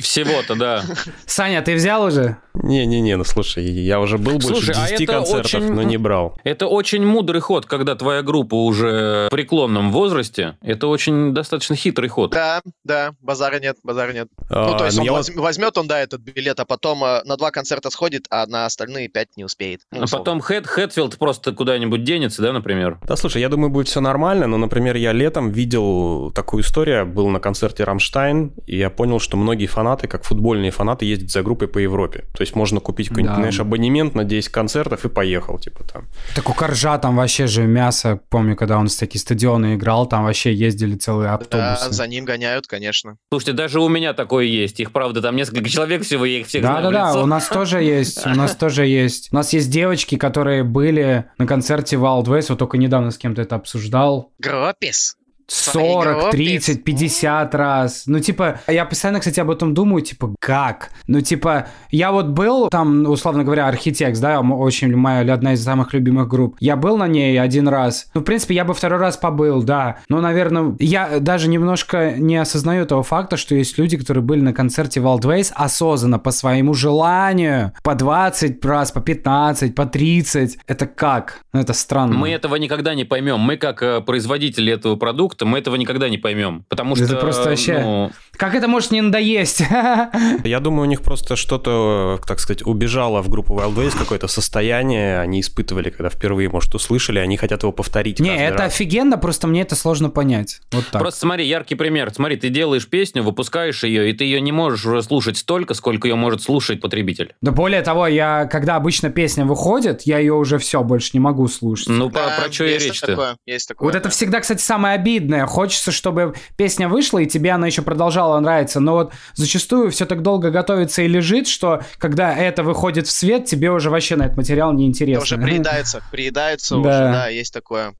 Всего-то, да. Саня, ты взял уже? Не-не-не, ну слушай, я уже был больше Слушай, а 10 это концертов, очень- но не брал. Это очень мудрый ход, когда твоя группа уже в преклонном возрасте. Это очень достаточно хитрый ход. Да, да, базара нет, базара нет. А, Ну, то есть ну, он я воз- возьмет он, да, этот билет, а потом э, на два концерта сходит, а на остальные пять не успеет. Ну, А условно. потом Хэт, Хэтфилд просто куда-нибудь денется, да, например? Да, слушай, я думаю, будет все нормально, но, например, я летом видел такую историю, был на концерте Рамштайн, и я понял, что многие фанаты, как футбольные фанаты, ездят за группой по Европе. То есть можно купить какой-нибудь, Да. знаешь, абонемент на 10 концертов и поехал, типа там. Так у Коржа там вообще же мясо. Помню, когда он с такие стадионы играл, там вообще ездили целые Да, автобусы. за ним гоняют, конечно. Слушайте, даже у меня такое есть. Их, правда, там несколько человек всего, я их всех знаю в Да-да-да, лицо. у нас тоже есть, у нас тоже есть. У нас есть девочки, которые были на концерте Wild Ways, вот только недавно с кем-то это обсуждал. Гропис. 40, Свои 30, 50 раз. Ну, типа, я постоянно, кстати, об этом думаю, типа, как? Ну, типа, я вот был там, условно говоря, Архитекс, да, очень моя одна из самых любимых групп. Я был на ней один раз. Ну, в принципе, я бы второй раз побыл, да. Но, наверное, я даже немножко не осознаю того факта, что есть люди, которые были на концерте Wildways осознанно, по своему желанию, по 20 раз, по 15, по 30. Это как? Ну, это странно. Мы этого никогда не поймем. Мы, как э, производители этого продукта, мы этого никогда не поймем. Потому Это что... просто вообще- ну, Как это может не надоесть? [LAUGHS] Я думаю, у них просто что-то, так сказать, убежало в группу Wild Ways, какое-то состояние они испытывали, когда впервые, может, услышали, они хотят его повторить Не, это раз. офигенно, просто мне это сложно понять. Вот так. Просто смотри, яркий пример. Смотри, ты делаешь песню, выпускаешь ее, и ты ее не можешь уже слушать столько, сколько ее может слушать потребитель. Да более того, я, когда обычно песня выходит, я ее уже все больше не могу слушать. Ну, Да, про, про что и речь-то? такое, есть такое. вот это да. всегда, кстати, самое обидное. Хочется, чтобы песня вышла, и тебе она еще продолжала нравиться. Но вот зачастую все так долго готовится и лежит, что когда это выходит в свет, тебе уже вообще на этот материал не интересно. Уже приедается, приедается уже, Да. да, есть такое.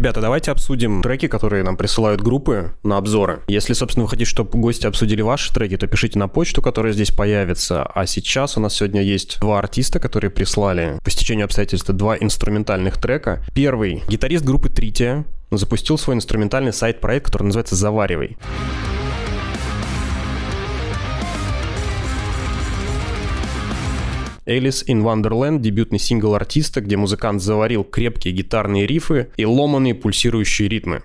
Ребята, давайте обсудим треки, которые нам присылают группы на обзоры. Если, собственно, вы хотите, чтобы гости обсудили ваши треки, то пишите на почту, которая здесь появится. А сейчас у нас сегодня есть два артиста, которые прислали по стечению обстоятельств два инструментальных трека. Первый. Гитарист группы Трития запустил свой инструментальный сайт-проект, который называется «Заваривай». Alice in Wonderland, дебютный сингл артиста, где музыкант заварил крепкие гитарные рифы и ломаные пульсирующие ритмы.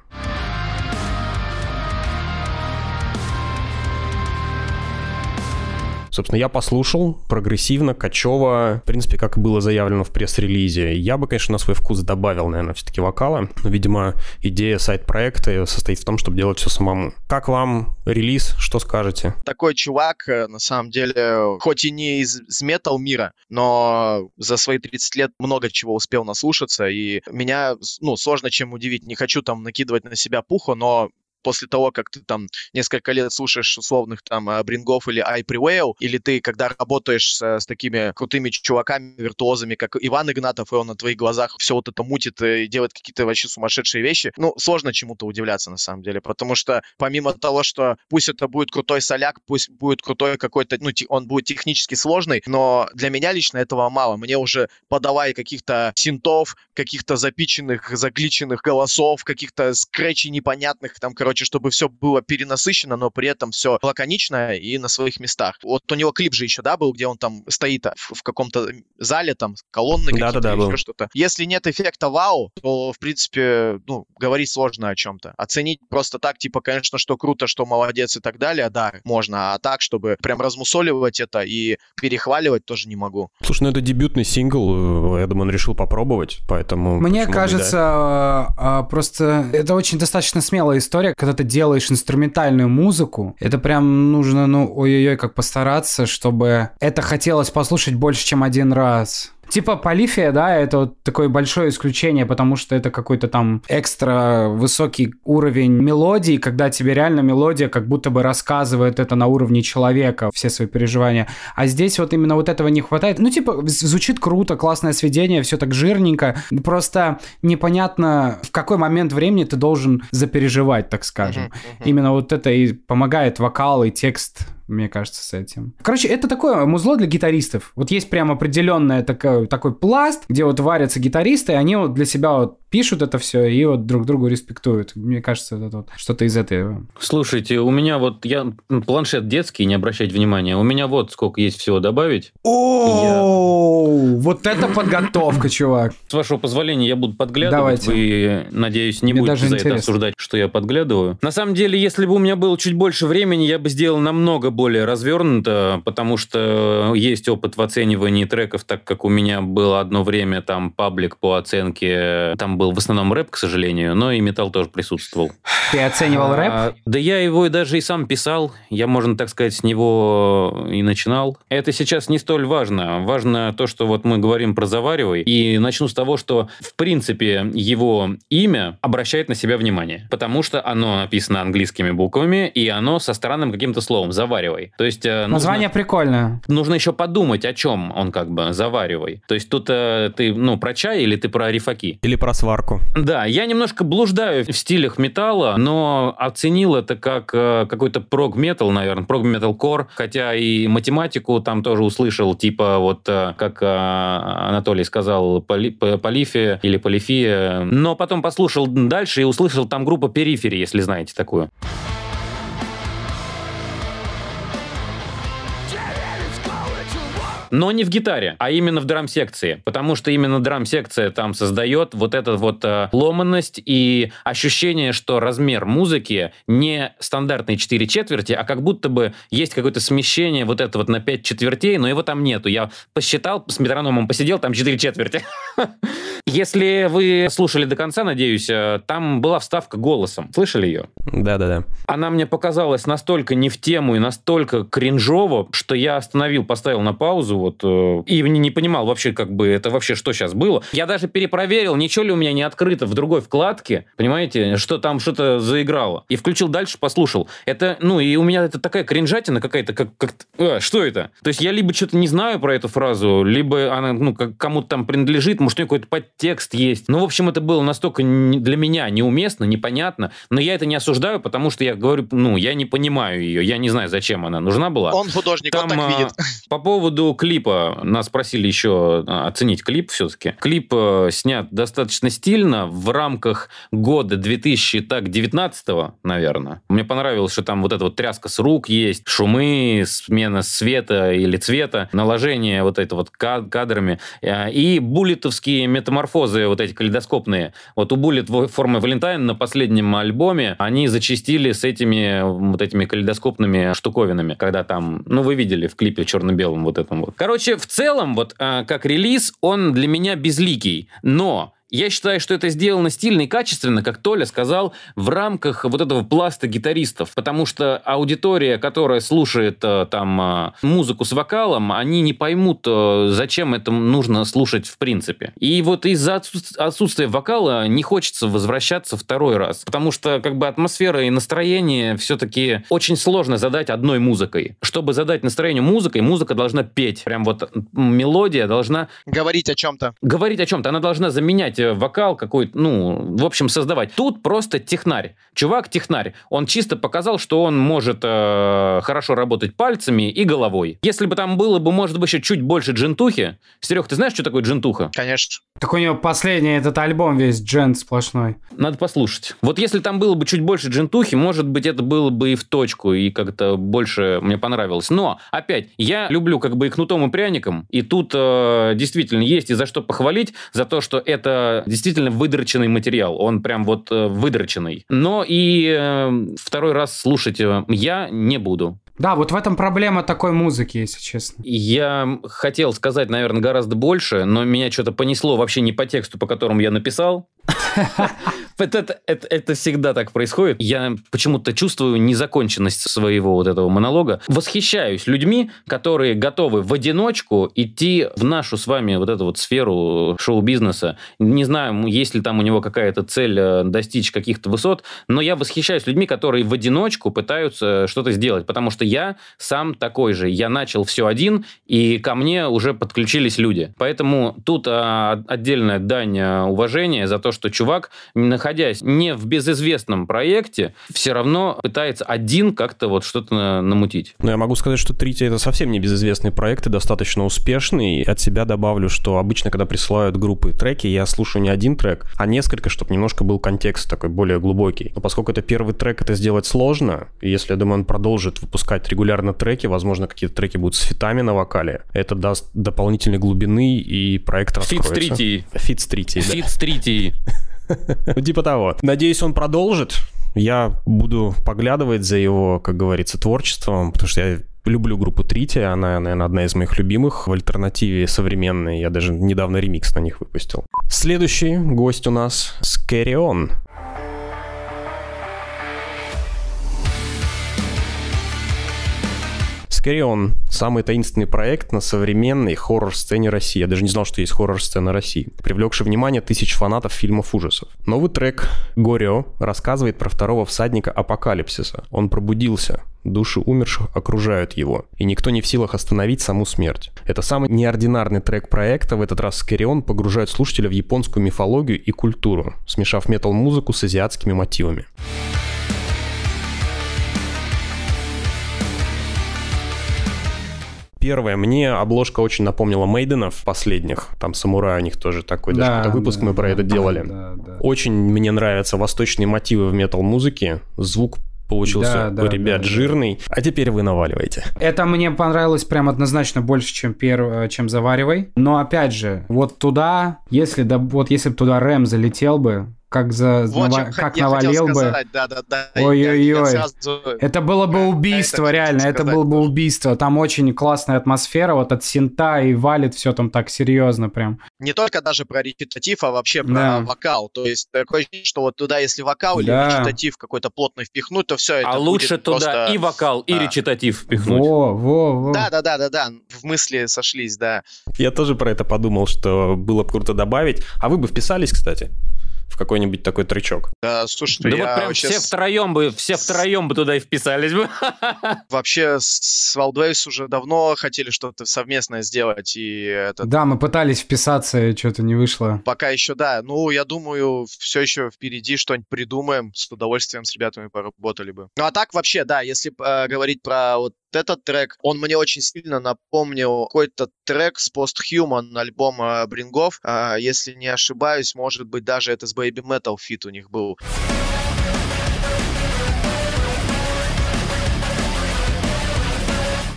Собственно, я послушал прогрессивно, качево, в принципе, как и было заявлено в пресс-релизе. Я бы, конечно, на свой вкус добавил, наверное, все-таки вокала, но, видимо, идея сайт-проекта состоит в том, чтобы делать все самому. Как вам релиз? Что скажете? Такой чувак, э, на самом деле, хоть и не из, из метал мира, но за свои 30 лет много чего успел наслушаться, и меня, ну, сложно чем удивить. Не хочу там накидывать на себя пуху, но после того, как ты там несколько лет слушаешь условных там э, Брингов или Prevail, или ты, когда работаешь с, с такими крутыми чуваками, виртуозами, как Иван Игнатов, и он на твоих глазах все вот это мутит и делает какие-то вообще сумасшедшие вещи, ну, сложно чему-то удивляться на самом деле, потому что помимо того, что пусть это будет крутой соляк, пусть будет крутой какой-то, ну, он будет технически сложный, но для меня лично этого мало. Мне уже подавай каких-то синтов, каких-то запиченных, загличенных голосов, каких-то скретчей непонятных, там, короче, чтобы все было перенасыщено, но при этом все лаконично и на своих местах. Вот у него клип же еще, да, был, где он там стоит в, в каком-то зале, там, колонны Да-да-да, какие-то, или был. еще что-то. Если нет эффекта вау, то, в принципе, ну, говорить сложно о чем-то. Оценить просто так, типа, конечно, что круто, что молодец и так далее, да, можно, а так, чтобы прям размусоливать это и перехваливать тоже не могу. Слушай, ну это дебютный сингл, э, я думаю, он решил попробовать, поэтому... Мне да. кажется, а, а, просто это очень достаточно смелая история, когда ты делаешь инструментальную музыку. Это прям нужно, ну, ой-ой-ой, как постараться, чтобы это хотелось послушать больше, чем один раз. Типа Полифия, да, это вот такое большое исключение, потому что это какой-то там экстра высокий уровень мелодии, когда тебе реально мелодия как будто бы рассказывает это на уровне человека, все свои переживания. А здесь вот именно вот этого не хватает. Ну, типа, звучит круто, классное сведение, все так жирненько. Просто непонятно, в какой момент времени ты должен запереживать, так скажем. Мгм. Именно вот это и помогает вокал и текст, мне кажется, с этим. Короче, это такое музло для гитаристов. Вот есть прям определенный такой, такой пласт, где вот варятся гитаристы, и они вот для себя вот пишут это все и вот друг другу респектуют. Мне кажется, это вот что-то из этого. Слушайте, у меня вот я м, планшет детский, не обращайте внимания. У меня вот сколько есть всего добавить. О, вот это подготовка, чувак. С вашего позволения, я буду подглядывать. Давайте. Вы, надеюсь, не Мне будете даже за это интересно. обсуждать, что я подглядываю. На самом деле, если бы у меня было чуть больше времени, я бы сделал намного более развернуто, потому что есть опыт в оценивании треков, так как у меня было одно время там паблик по оценке. Там был в основном рэп, к сожалению, но и металл тоже присутствовал. Ты оценивал рэп? А, Да я его и даже и сам писал. Я, можно так сказать, с него и начинал. Это сейчас не столь важно. Важно то, что вот мы говорим про «Заваривай». И начну с того, что, в принципе, его имя обращает на себя внимание. Потому что оно написано английскими буквами, и оно со странным каким-то словом «Заваривай». То есть... э, нужно- Название прикольное. нужно еще подумать, о чем он как бы заваривай. То есть тут э, ты, ну, про чай или ты про рифаки? Или про сварку. Да, я немножко блуждаю в стилях металла, но оценил это как э, какой-то прог-метал, наверное, прог-метал-кор, хотя и математику там тоже услышал, типа вот, э, как э, Анатолий сказал, поли, полифия или полифия, но потом послушал дальше и услышал там группа периферии, если знаете такую. Но не в гитаре, а именно в драм-секции. Потому что именно драм-секция там создает вот эту вот э, ломанность и ощущение, что размер музыки не стандартные 4 четверти, а как будто бы есть какое-то смещение вот это вот на 5 четвертей, но его там нету. Я посчитал, с метрономом посидел, там 4 четверти. [LAUGHS] Если вы слушали до конца, надеюсь, э, там была вставка голосом. Слышали ее? Да-да-да. Она мне показалась настолько не в тему и настолько кринжово, что я остановил, поставил на паузу вот, э, и не, понимал вообще, как бы, это вообще что сейчас было. Я даже перепроверил, ничего ли у меня не открыто в другой вкладке, понимаете, что там что-то заиграло. И включил дальше, послушал. Это, ну, и у меня это такая кринжатина какая-то, как, как э, что это? То есть я либо что-то не знаю про эту фразу, либо она, ну, как, кому-то там принадлежит, может, у нее какой-то подтекст есть. Ну, в общем, это было настолько для меня неуместно, непонятно, но я это не осуждаю, потому что я говорю, ну, я не понимаю ее, я не знаю, зачем она нужна была. Он художник, он так а, видит. По поводу клипа. Нас просили еще а, оценить клип все-таки. Клип э, снят достаточно стильно в рамках года 2019, наверное. Мне понравилось, что там вот эта вот тряска с рук есть, шумы, смена света или цвета, наложение вот это вот ка- кадрами. Э, И буллетовские метаморфозы вот эти калейдоскопные. Вот у Буллет формы Валентайн на последнем альбоме они зачастили с этими вот этими калейдоскопными штуковинами, когда там, ну, вы видели в клипе черно-белом вот этом вот. Короче, в целом, вот а, как релиз, он для меня безликий, но я считаю, что это сделано стильно и качественно, как Толя сказал, в рамках вот этого пласта гитаристов. Потому что аудитория, которая слушает э, там э, музыку с вокалом, они не поймут, э, зачем это нужно слушать в принципе. И вот из-за отсутств- отсутствия вокала не хочется возвращаться второй раз. Потому что как бы атмосфера и настроение все-таки очень сложно задать одной музыкой. Чтобы задать настроение музыкой, музыка должна петь. Прям вот мелодия должна Говорить о чем-то. говорить о чем-то, она должна заменять э, вокал какой-то, ну, в общем, создавать. Тут просто технарь. Чувак технарь. Он чисто показал, что он может э, хорошо работать пальцами и головой. Если бы там было бы, может быть, еще чуть больше джентухи. Серег, ты знаешь, что такое джентуха? Конечно. Так у него последний этот альбом весь джент сплошной. Надо послушать. Вот если там было бы чуть больше джентухи, может быть, это было бы и в точку, и как-то больше мне понравилось. Но, опять, я люблю как бы и кнутом, и пряником, и тут э, действительно есть и за что похвалить, за то, что это действительно выдроченный материал, он прям вот э, выдроченный. Но и э, второй раз слушать э, я не буду. Да, вот в этом проблема такой музыки, если честно. Я хотел сказать, наверное, гораздо больше, но меня что-то понесло вообще не по тексту, по которому я написал. [LAUGHS] Это, это- это- это всегда так происходит. Я почему-то чувствую незаконченность своего вот этого монолога. Восхищаюсь людьми, которые готовы в одиночку идти в нашу с вами вот эту вот сферу шоу-бизнеса. Не знаю, есть ли там у него какая-то цель э, достичь каких-то высот, но я восхищаюсь людьми, которые в одиночку пытаются что-то сделать, потому что я сам такой же. Я начал все один, и ко мне уже подключились люди. Поэтому тут а, отдельная дань а, уважения за то, что чувак, находясь не в безызвестном проекте, все равно пытается один как-то вот что-то на- намутить. Но я могу сказать, что Трити это совсем не безызвестный проект и достаточно успешный. От себя добавлю, что обычно, когда присылают группы треки, я слушаю не один трек, а несколько, чтобы немножко был контекст такой более глубокий. Но поскольку это первый трек, это сделать сложно. И если, я думаю, он продолжит выпускать регулярно треки, возможно, какие-то треки будут с фитами на вокале, это даст дополнительной глубины и проект раскроется. с Трити. Фит с Трити, да. Фит с Трити. Ну, типа того. Надеюсь, он продолжит. Я буду поглядывать за его, как говорится, творчеством, потому что я люблю группу Трити, она, наверное, одна из моих любимых в альтернативе современной. Я даже недавно ремикс на них выпустил. Следующий гость у нас Скэрион. Скэрион — самый таинственный проект на современной хоррор-сцене России. Я даже не знал, что есть хоррор-сцена России. Привлекший внимание тысяч фанатов фильмов ужасов. Новый трек «Горио» рассказывает про второго всадника апокалипсиса. Он пробудился, души умерших окружают его, и никто не в силах остановить саму смерть. Это самый неординарный трек проекта. В этот раз Скэрион погружает слушателя в японскую мифологию и культуру, смешав метал-музыку с азиатскими мотивами. Первое, мне обложка очень напомнила Мейденов последних. Там самурай у них тоже такой, даже Да, какой-то выпуск да, мы про да, это делали. да, да. Очень мне нравятся восточные мотивы в метал-музыке. Звук получился Да, да, у ребят да, да. жирный. А теперь вы наваливаете. Это мне понравилось прям однозначно больше, чем перв... чем заваривай. Но опять же, вот туда, если да, вот если бы туда Рэм залетел бы, как за Вот нава- как навалил бы. Ой-ой-ой. Сразу- это было бы Да, убийство, это реально, это сказать было бы убийство. Там очень классная атмосфера, вот от синта и валит все там так серьезно прям. Не только даже про речитатив, а вообще про Да. вокал. То есть такое ощущение, что вот туда, если вокал или Да. речитатив какой-то плотный впихнуть, то все это А лучше туда просто- и вокал, и а. речитатив впихнуть. Во, во, во. Да, да, да, да, да. В мысли сошлись, да. Я тоже про это подумал, что было бы круто добавить. А вы бы вписались, кстати, в какой-нибудь такой тречок. Да, слушайте, Да я вот прям вообще все втроем бы, все втроем бы туда и вписались бы. [LAUGHS] вообще с Wildways уже давно хотели что-то совместное сделать, и это Да, мы пытались вписаться, и что-то не вышло. пока еще, да. Ну, я думаю, все еще впереди что-нибудь придумаем, с удовольствием с ребятами поработали бы. Ну, а так вообще, да, если э, говорить про вот этот трек, он мне очень сильно напомнил какой-то трек с Posthuman альбома Брингов. А, если не ошибаюсь, может быть, даже это с Baby Metal feat у них был.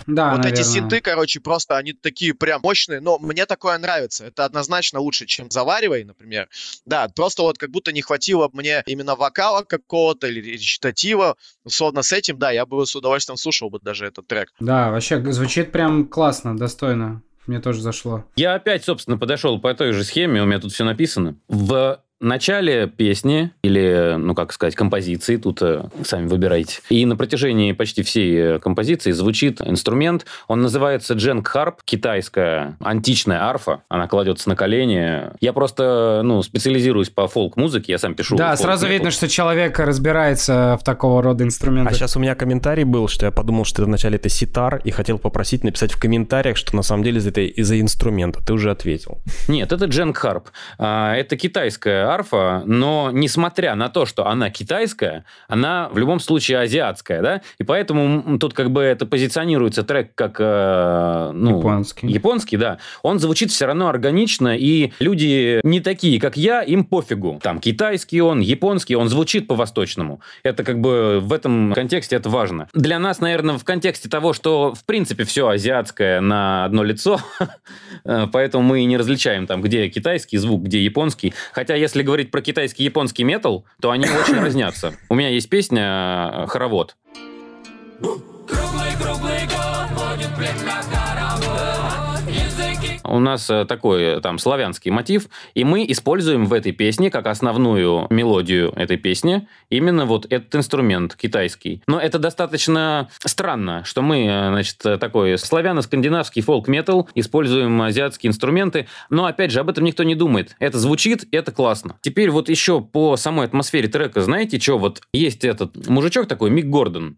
Да, вот эти наверное. синты, короче, просто они такие прям мощные, но мне такое нравится. Это однозначно лучше, чем «Заваривай», например. Да, просто вот как будто не хватило мне именно вокала какого-то или речитатива. Условно с этим, да, я бы с удовольствием слушал бы даже этот трек. Да, вообще звучит прям классно, достойно. Мне тоже зашло. Я опять, собственно, подошел по той же схеме, у меня тут все написано. В начале песни, или, ну, как сказать, композиции, тут э, сами выбирайте. И на протяжении почти всей э, композиции звучит инструмент, он называется дженг харп, китайская античная арфа, она кладется на колени. Я просто, ну, специализируюсь по фолк-музыке, я сам пишу. да, сразу видно, что человек разбирается в такого рода А инструментах. сейчас у меня комментарий был, что я подумал, что это вначале это ситар, и хотел попросить написать в комментариях, что на самом деле это из-за инструмента. Ты уже ответил. Нет, это дженг харп. А, Это китайская арфа, но несмотря на то, что она китайская, она в любом случае азиатская, да? И поэтому тут как бы это позиционируется трек как э, ну, Японский. японский, да. Он звучит все равно органично, и люди не такие, как я, им пофигу. Там китайский он, японский, он звучит по-восточному. Это как бы в этом контексте это важно. Для нас, наверное, в контексте того, что в принципе все азиатское на одно лицо, [LAUGHS] э, поэтому мы и не различаем там, где китайский звук, где японский. Хотя, если говорить про китайский и японский метал, то они очень [COUGHS] разнятся. У меня есть песня э, «Хоровод». У нас э, такой э, там славянский мотив, и мы используем в этой песне как основную мелодию этой песни именно вот этот инструмент китайский. Но это достаточно странно, что мы, э, значит, такой славяно-скандинавский фолк-метал используем азиатские инструменты, но опять же об этом никто не думает. Это звучит, это классно. Теперь вот еще по самой атмосфере трека, знаете, что вот есть этот мужичок такой, Мик Гордон.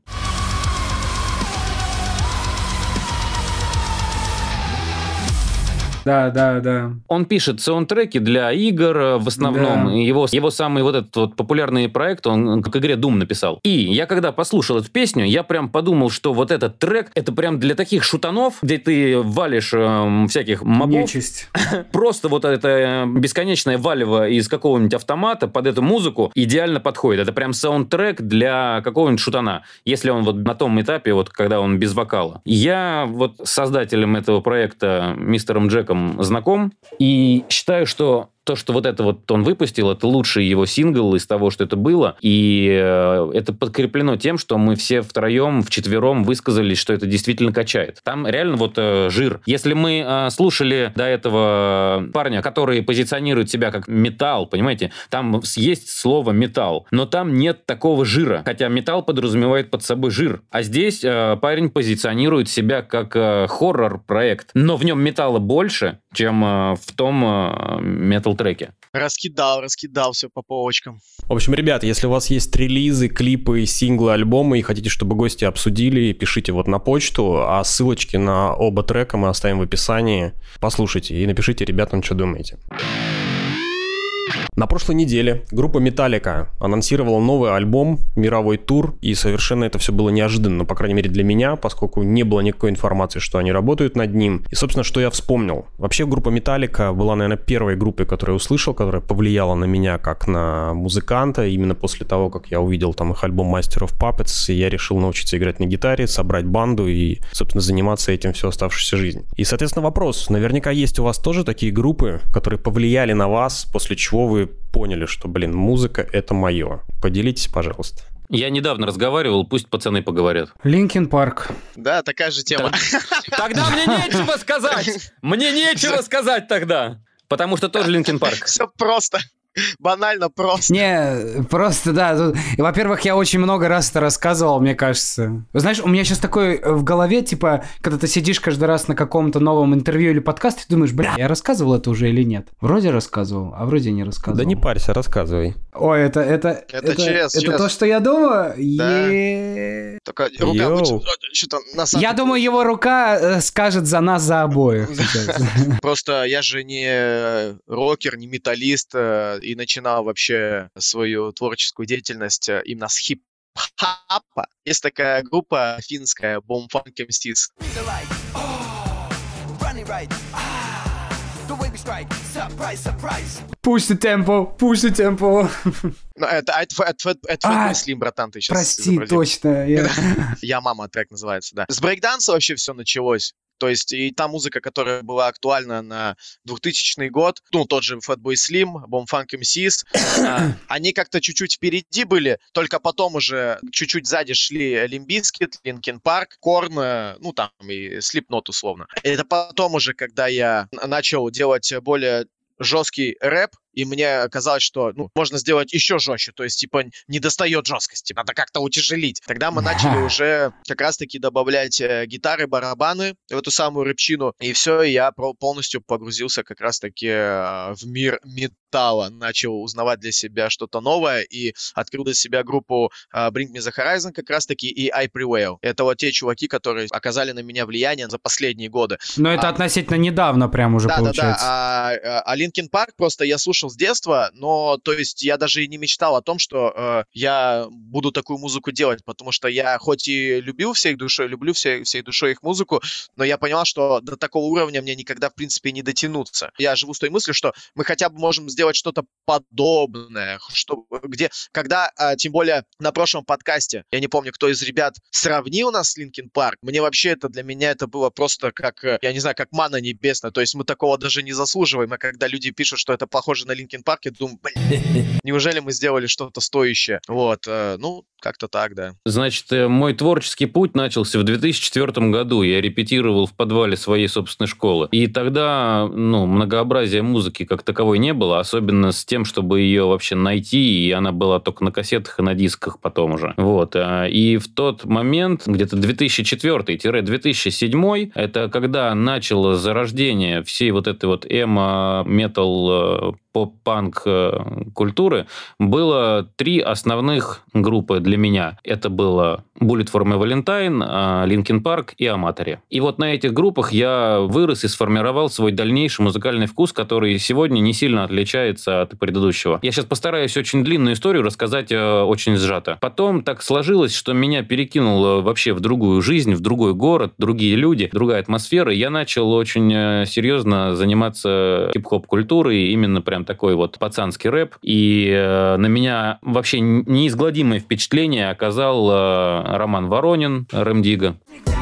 Да, да, да. Он пишет саундтреки для игр э, в основном. Да. Его, его самый вот этот вот популярный проект, он к игре Doom написал. И я когда послушал эту песню, я прям подумал, что вот этот трек, это прям для таких шутанов, где ты валишь эм, всяких мобов. Нечисть. [LAUGHS] Просто вот это э, бесконечное валево из какого-нибудь автомата под эту музыку идеально подходит. Это прям саундтрек для какого-нибудь шутана. Если он вот на том этапе, вот когда он без вокала. Я вот создателем этого проекта, мистером Джеком, знаком. И считаю, что то, что вот это вот он выпустил, это лучший его сингл из того, что это было. И э, это подкреплено тем, что мы все втроем, вчетвером высказались, что это действительно качает. Там реально вот э, жир. Если мы э, слушали до этого парня, который позиционирует себя как металл, понимаете, там есть слово металл, но там нет такого жира. Хотя металл подразумевает под собой жир. А здесь э, парень позиционирует себя как э, хоррор-проект. Но в нем металла больше, чем э, в том э, метал-треке. Раскидал, раскидал все по полочкам. В общем, ребят, если у вас есть релизы, клипы, синглы, альбомы и хотите, чтобы гости обсудили, пишите вот на почту, а ссылочки на оба трека мы оставим в описании. Послушайте и напишите ребятам, что думаете. На прошлой неделе группа Металлика анонсировала новый альбом, мировой тур, и совершенно это все было неожиданно, ну, по крайней мере для меня, поскольку не было никакой информации, что они работают над ним. И, собственно, что я вспомнил. Вообще группа Металлика была, наверное, первой группой, которую я услышал, которая повлияла на меня как на музыканта. Именно после того, как я увидел там их альбом Master of Puppets, и я решил научиться играть на гитаре, собрать банду и, собственно, заниматься этим всю оставшуюся жизнь. И, соответственно, вопрос. Наверняка есть у вас тоже такие группы, которые повлияли на вас, после чего вы поняли, что, блин, музыка — это мое. Поделитесь, пожалуйста. Я недавно разговаривал, пусть пацаны поговорят. Linkin Park. Да, такая же тема. Тогда мне нечего сказать! Мне нечего сказать тогда! Потому что тоже Linkin Park. Все просто. Банально просто. Не, просто, да. Во-первых, я очень много раз это рассказывал, мне кажется. Знаешь, у меня сейчас такой э, в голове, типа, когда ты сидишь каждый раз на каком-то новом интервью или подкасте, ты думаешь, бля, я рассказывал это уже или нет? Вроде рассказывал, а вроде не рассказывал. Да не парься, рассказывай. Ой, это, это, Это чес, это чес. то, что я думаю? Да. Е- Только рука что-то на самом Я думаю, его рука э, скажет за нас, за обоих. [LAUGHS] Просто я же не э, рокер, не металлист, и начинал вообще свою творческую деятельность э, именно с хип-хапа. Есть такая группа финская, MCs. surprise. Push the tempo, push the tempo. Ну, это, это, это, это А, Slim, братан, ты сейчас Прости, точно. я- [LAUGHS] Ya Mama, трек называется, да. С брейкданса вообще все началось. То есть и та музыка, которая была актуальна на 2000 год, ну, тот же Fatboy Slim, Bombfunk MCs, а, [COUGHS] они как-то чуть-чуть впереди были, только потом уже чуть-чуть сзади шли Limp Bizkit, Linkin Park, Korn, э, ну, там и Slipknot условно. Это потом уже, когда я начал делать более жесткий рэп, и мне казалось, что ну, можно сделать еще жестче, то есть, типа, не достает жесткости, надо как-то утяжелить. Тогда мы начали [LAUGHS] уже как раз-таки добавлять э, гитары, барабаны в эту самую рэпчину, и все, я полностью погрузился как раз-таки э, в мир металла, начал узнавать для себя что-то новое, и открыл для себя группу э, Bring Me The Horizon как раз-таки и I Prevail. Это вот те чуваки, которые оказали на меня влияние за последние годы. Но это А. относительно недавно прям уже Да, получается. А, а, а Linkin Park просто я слушал с детства, но то есть я даже и не мечтал о том, что э, я буду такую музыку делать, потому что я хоть и любил всей душой, люблю всей, всей душой их музыку, но я понимал, что до такого уровня мне никогда, в принципе, не дотянуться. Я живу с той мыслью, что мы хотя бы можем сделать что-то подобное, что, где, когда, а, тем более на прошлом подкасте, я не помню, кто из ребят сравнил нас с Linkin Park, мне вообще это, для меня это было просто как, э, я не знаю, как мана небесная, то есть мы такого даже не заслуживаем, а когда люди пишут, что это похоже на Linkin Park, я думаю, блин, [LAUGHS] неужели мы сделали что-то стоящее? Вот, э, ну, как-то так, да. Значит, э, мой творческий путь начался в 2004 году. Я репетировал в подвале своей собственной школы. И тогда, ну, многообразия музыки как таковой не было, особенно с тем, чтобы ее вообще найти, и она была только на кассетах и на дисках потом уже. Вот. а, И в тот момент, где-то 2004-2007, это когда начало зарождение всей вот этой вот эмо, метал, э, поп-панк э, культуры, было три основных группы для меня. Это было Bullet for My Valentine, а, Linkin Park и Аматори. И вот на этих группах я вырос и сформировал свой дальнейший музыкальный вкус, который сегодня не сильно отличается от предыдущего. Я сейчас постараюсь очень длинную историю рассказать э, очень сжато. Потом так сложилось, что меня перекинуло вообще в другую жизнь, в другой город, другие люди, другая атмосфера. Я начал очень э, серьезно заниматься хип-хоп культурой, именно прям такой вот пацанский рэп. И э, на меня вообще неизгладимое впечатление оказал э, Роман Воронин, Рэмдига.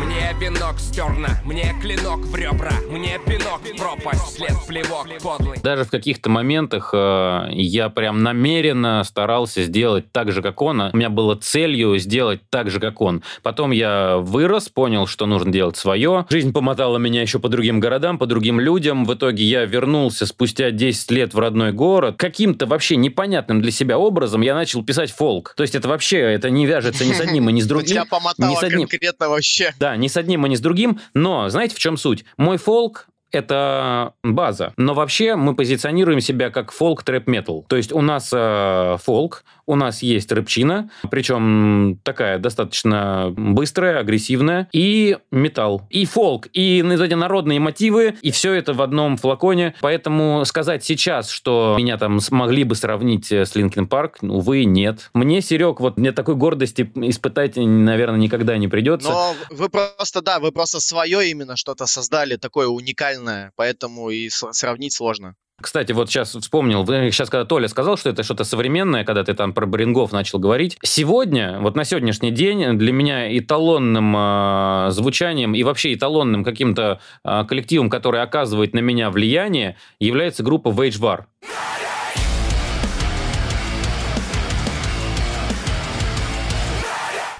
Мне венок стерно, мне клинок в ребра, мне пинок в пропасть, след плевок подлый. Даже в каких-то моментах э, я прям намеренно старался сделать так же, как он. У меня было целью сделать так же, как он. Потом я вырос, понял, что нужно делать свое. Жизнь помотала меня еще по другим городам, по другим людям. В итоге я вернулся спустя 10 лет в родной город. Каким-то вообще непонятным для себя образом я начал писать фолк. То есть это вообще, это не вяжется ни с одним и ни с [LAUGHS] другим. тебя Ни помотало с одним. конкретно вообще. Да, ни с одним и ни с другим. Но знаете, в чем суть? Мой фолк это база. Но вообще мы позиционируем себя как фолк трэп метал. То есть у нас э, фолк, у нас есть рэпчина, причем такая достаточно быстрая, агрессивная, и металл, и фолк, и эти народные мотивы, и все это в одном флаконе. Поэтому сказать сейчас, что меня там смогли бы сравнить э, с Линкен Парк, увы, нет. Мне, Серег, вот мне такой гордости испытать, наверное, никогда не придется. Но вы просто, да, вы просто свое именно что-то создали такое уникальное, поэтому и сравнить сложно. Кстати, вот сейчас вспомнил, сейчас когда Толя сказал, что это что-то современное, когда ты там про Брингов начал говорить, сегодня, вот на сегодняшний день для меня эталонным э, звучанием и вообще эталонным каким-то э, коллективом, который оказывает на меня влияние, является группа Wage War.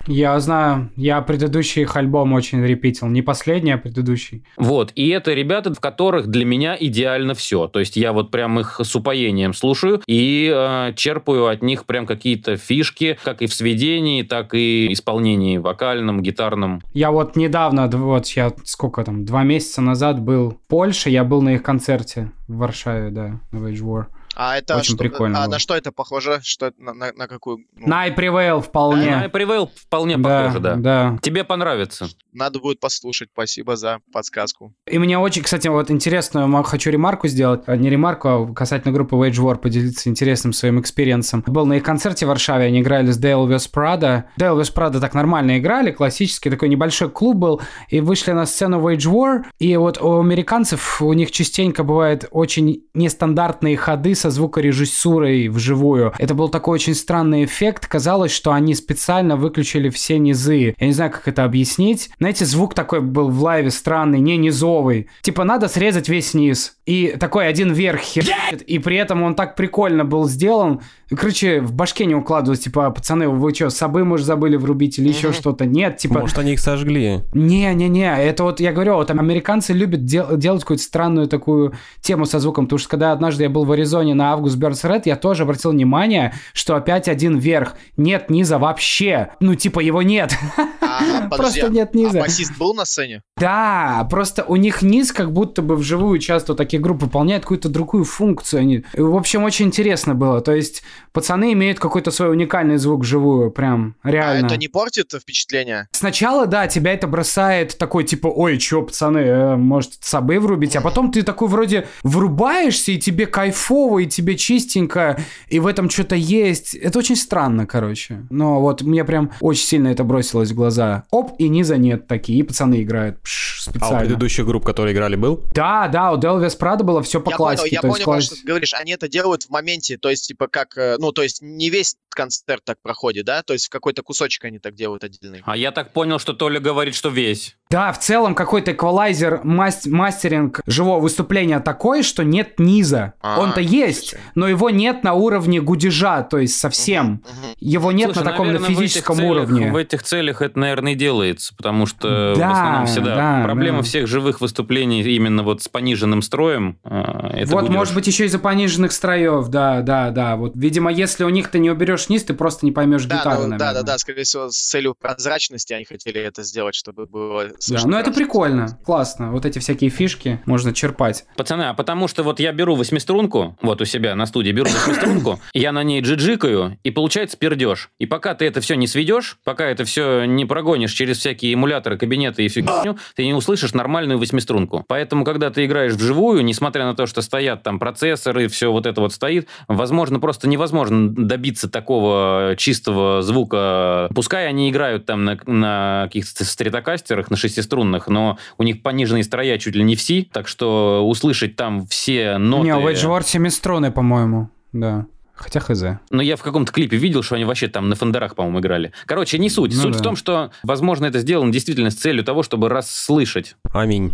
Я знаю, я предыдущий их альбом очень репитил. Не последний, а предыдущий. Вот, и это ребята, в которых для меня идеально все. То есть я вот прям их с упоением слушаю и э, черпаю от них прям какие-то фишки, как и в сведении, так и исполнении вокальном, гитарном. Я вот недавно, вот я сколько там, два месяца назад был в Польше, я был на их концерте в Варшаве, да, на Wage War. А это Очень что, прикольно а было. на что это похоже? Что на, на- на какую? ну, На I Prevail На вполне. Prevail вполне Да, похоже, да. да. Тебе понравится. Надо будет послушать. Спасибо за подсказку. И мне очень, кстати, вот интересную хочу ремарку сделать. А, Не ремарку, а касательно группы Wage War поделиться интересным своим experience ом. Был на их концерте в Варшаве, они играли с Devil Wears Prada. Devil Wears Prada так нормально играли, классический такой небольшой клуб был, и вышли на сцену Wage War, и вот у американцев, у них частенько бывает очень нестандартные ходы со звукорежиссурой вживую. Это был такой очень странный эффект. Казалось, что они специально выключили все низы. Я не знаю, как это объяснить. Знаете, звук такой был в live е странный, не низовый. Типа надо срезать весь низ. И такой один верх херит, и при этом он так прикольно был сделан. Короче, в башке не укладывалось, типа, пацаны, вы что, собы, может, забыли врубить или еще что-то? Нет, типа... Может, они их сожгли. Не-не-не, это вот, я говорю, вот американцы любят дел- делать какую-то странную такую тему со звуком, потому что когда однажды я был в Аризоне на Август Бернс Ред, я тоже обратил внимание, что опять один верх, нет низа вообще, ну типа его нет. А, [LAUGHS] подожди, Просто нет а низа. басист был на сцене? Да, просто у них низ как будто бы вживую часто такие группы выполняют какую-то другую функцию. Они... В общем, очень интересно было. То есть пацаны имеют какой-то свой уникальный звук вживую, прям реально. А это не портит впечатление? Сначала, да, тебя это бросает такой, типа, ой, чё, пацаны, э, может, собы врубить, а потом ты такой вроде врубаешься, и тебе кайфово, и тебе чистенько, и в этом что-то есть. Это очень странно, короче. Но вот мне прям очень сильно это бросилось в глаза. Оп, и низа нет такие, и пацаны играют пш, А у специально. предыдущих групп, которые играли, был? Да, да, у Делвис Прада было все по я классике. понял, я то есть понял, класс- что ты говоришь. Они это делают в моменте, то есть, типа, как, э, ну, то есть, не весь концерт так проходит, да? То есть, в какой-то кусочек они так делают отдельный. А я так понял, что Толя говорит, что весь. Да, в целом какой-то эквалайзер, мас- мастеринг живого выступления такой, что нет низа. А, Он-то есть, слушай. но его нет на уровне гудежа, то есть совсем. Его нет Слушай, на таком наверное, на в физическом целях- уровне. В этих целях это, наверное, и делается, потому что Да, в основном всегда да, проблема да. всех живых выступлений именно вот с пониженным строем. э, это вот, гудёж. может быть, еще из-за пониженных строев, да, да, да. Вот, видимо, если у них ты не уберешь низ, ты просто не поймешь Да, гитару, ну, да, да, наверное. да, скорее всего, с целью прозрачности они хотели это сделать, чтобы было Да, ну это прикольно, классно. Вот эти всякие фишки можно черпать. Пацаны, а потому что вот я беру восьмиструнку, вот у себя на студии беру восьмиструнку, я на ней джиджикаю, и получается пердеж. И пока ты это все не сведешь, пока это все не прогонишь через всякие эмуляторы, кабинеты и всю херню, ты не услышишь нормальную восьмиструнку. Поэтому, когда ты играешь вживую, несмотря на то, что стоят там процессоры, все вот это вот стоит, возможно, просто невозможно добиться такого чистого звука. Пускай они играют там на, на каких-то стритокастерах, на шестиструнных, но у них пониженные строя чуть ли не все, так что услышать там все ноты... Не, у War семиструны, по-моему, да. Хотя хз. Но я в каком-то клипе видел, что они вообще там на фендерах, по-моему, играли. Короче, не суть. Ну суть да. в том, что, возможно, это сделано действительно с целью того, чтобы расслышать. Аминь.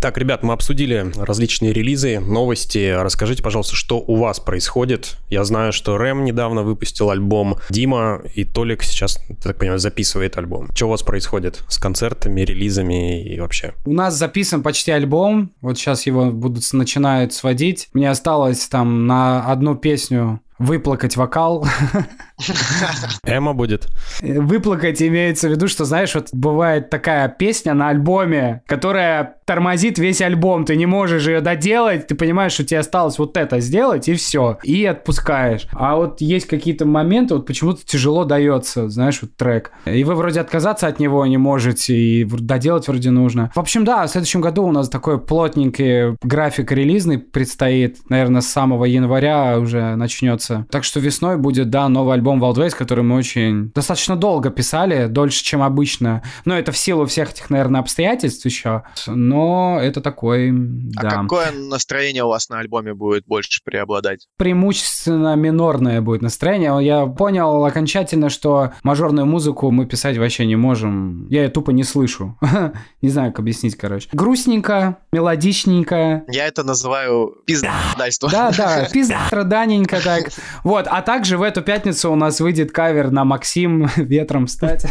Итак, ребят, мы обсудили различные релизы, новости. Расскажите, пожалуйста, что у вас происходит. Я знаю, что Рэм недавно выпустил альбом, Дима и Толик сейчас, так понимаю, записывает альбом. Что у вас происходит с концертами, релизами и вообще? У нас записан почти альбом. Вот сейчас его будут начинают сводить. Мне осталось там на одну песню выплакать вокал. [LAUGHS] Эма будет? Выплакать имеется в виду, что, знаешь, вот бывает такая песня на альбоме, которая тормозит весь альбом. Ты не можешь ее доделать, ты понимаешь, что тебе осталось вот это сделать, и все. И отпускаешь. А вот есть какие-то моменты, вот почему-то тяжело дается, знаешь, вот трек. И вы вроде отказаться от него не можете, и доделать вроде нужно. В общем, да, в следующем году у нас такой плотненький график релизный предстоит. Наверное, с самого января уже начнется. Так что весной будет, да, новый альбом Wildways, который мы очень достаточно долго писали, дольше, чем обычно. Но это в силу всех этих, наверное, обстоятельств еще. Но это такой, А да. какое настроение у вас на альбоме будет больше преобладать? преимущественно минорное будет настроение. Я понял окончательно, что мажорную музыку мы писать вообще не можем. Я ее тупо не слышу. [LAUGHS] Не знаю, как объяснить, короче. Грустненько, мелодичненько. Я это называю пиздательство. Да, да, пиздаданенько так. Вот, а также в эту пятницу у нас выйдет кавер на Максим [LAUGHS] «Ветром стать».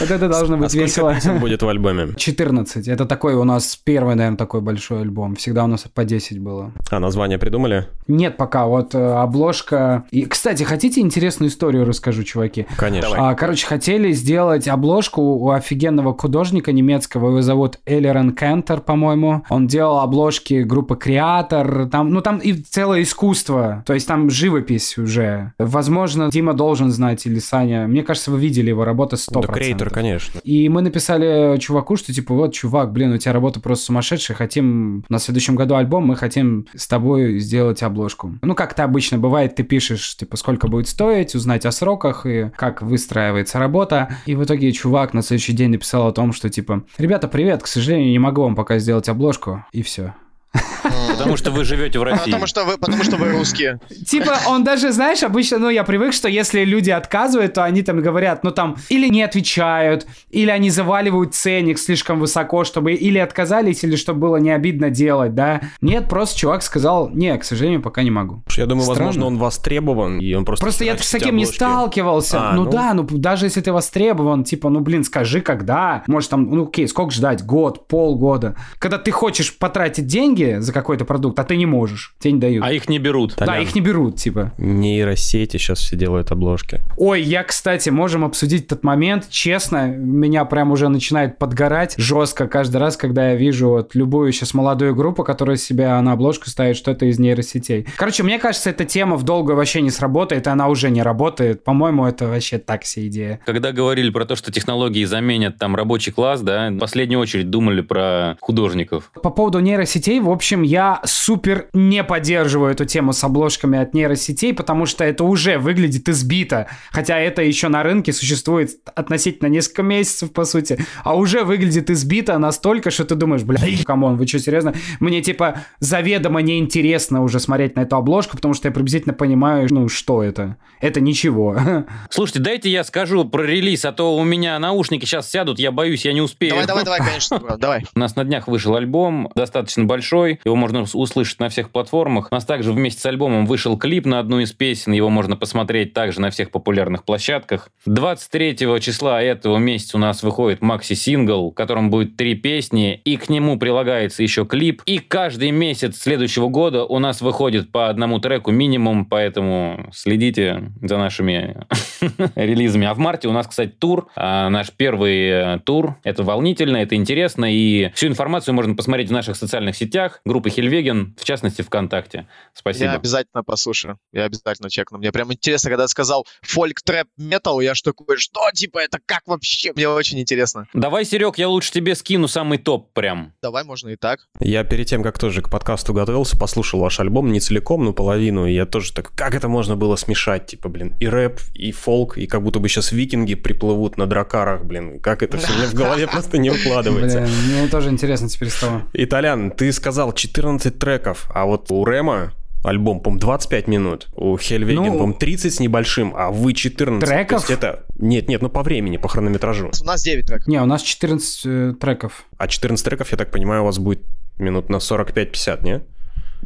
Вот это должно А быть сколько весело. будет в альбоме? 14. Это такой у нас первый, наверное, такой большой альбом. Всегда у нас по 10 было. А, название придумали? Нет пока, вот э, обложка. И, кстати, хотите интересную историю расскажу, чуваки? Конечно. А, короче, хотели сделать обложку у офигенного художника немецкого, его зовут Элерен Кентер, по-моему. Он делал обложки группы Креатор, там, ну там и целое искусство, то есть там живопись уже. Возможно, Дима должен знать или Саня. Мне кажется, вы видели его работы 100%. Да, креатор, конечно. И мы написали чуваку, что типа, вот, чувак, блин, у тебя работа просто сумасшедшая, хотим на следующем году альбом, мы хотим с тобой сделать обложку. Ну, как это обычно бывает, ты пишешь, типа, сколько будет стоить, узнать о сроках и как выстраивается работа. И в итоге чувак на следующий день написал о том, что типа, ребята, привет, к сожалению, не могу вам пока сделать обложку. И все. [LAUGHS] Потому что вы живете в России. Потому что вы, потому что вы русские. Типа, он даже, знаешь, обычно, ну, я привык, что если люди отказывают, то они там говорят, ну, там, или не отвечают, или они заваливают ценник слишком высоко, чтобы или отказались, или чтобы было не обидно делать, да. Нет, просто чувак сказал, не, к сожалению, пока не могу. Я думаю, Странно. возможно, он востребован, и он просто... Просто я с таким не сталкивался. А, ну, ну. да, ну даже если ты востребован, типа, ну блин, скажи, когда. Может там, ну окей, сколько ждать? Год, полгода. Когда ты хочешь потратить деньги за какой-то продукт, а ты не можешь, тебе не дают. А их не берут. Да, Толян. их не берут, типа. Нейросети сейчас все делают обложки. Ой, я, кстати, можем обсудить этот момент. Честно, меня прям уже начинает подгорать жестко каждый раз, когда я вижу вот любую сейчас молодую группу, которая себя на обложку ставит что-то из нейросетей. Короче, мне кажется, эта тема в долгую вообще не сработает, и она уже не работает. По-моему, это вообще такси идея. Когда говорили про то, что технологии заменят там рабочий класс, да, в последнюю очередь думали про художников. По поводу нейросетей, в общем, я супер не поддерживаю эту тему с обложками от нейросетей, потому что это уже выглядит избито. Хотя это еще на рынке существует относительно несколько месяцев, по сути. А уже выглядит избито настолько, что ты думаешь, бля, come on, вы что, серьезно? Мне, типа, заведомо неинтересно уже смотреть на эту обложку, потому что я приблизительно понимаю, ну, что это. Это ничего. [LAUGHS] Слушайте, дайте я скажу про релиз, а то у меня наушники сейчас сядут, я боюсь, я не успею. Давай, давай, давай, [LAUGHS] конечно, давай. У нас на днях вышел альбом, достаточно большой, его можно ус- услышать на всех платформах. У нас также вместе с альбомом вышел клип на одну из песен, его можно посмотреть также на всех популярных площадках. 23 числа этого месяца у нас выходит макси-сингл, в котором будет три песни, и к нему прилагается еще клип. И каждый месяц следующего года у нас выходит по одному треку минимум, поэтому следите за нашими [LAUGHS] релизами. А в марте у нас, кстати, тур, а, наш первый э, тур. Это волнительно, это интересно, и всю информацию можно посмотреть в наших социальных сетях, группы Хельвеген, в частности, ВКонтакте. Спасибо. Я обязательно послушаю. Я обязательно чекну. Мне прям интересно, когда сказал фольк трэп метал, я ж такой, что типа это как вообще? Мне очень интересно. Давай, Серег, я лучше тебе скину самый топ прям. Давай, можно и так. Я перед тем, как тоже к подкасту готовился, послушал ваш альбом не целиком, но половину, и я тоже так, как это можно было смешать, типа, блин, и рэп, и фолк, и как будто бы сейчас викинги приплывут на дракарах, блин, как это все мне в голове [LAUGHS] просто не укладывается. Блин, мне тоже интересно теперь стало. Итальян, ты сказал 14 треков, а вот у Рема альбом, по 25 минут, у Хельвеген, Ну, по 30 с небольшим, а вы 14. Треков? То есть это... Нет, нет, ну по времени, по хронометражу. У нас 9 треков. Не, у нас 14 э, треков. А 14 треков, я так понимаю, у вас будет минут на 45-50, не?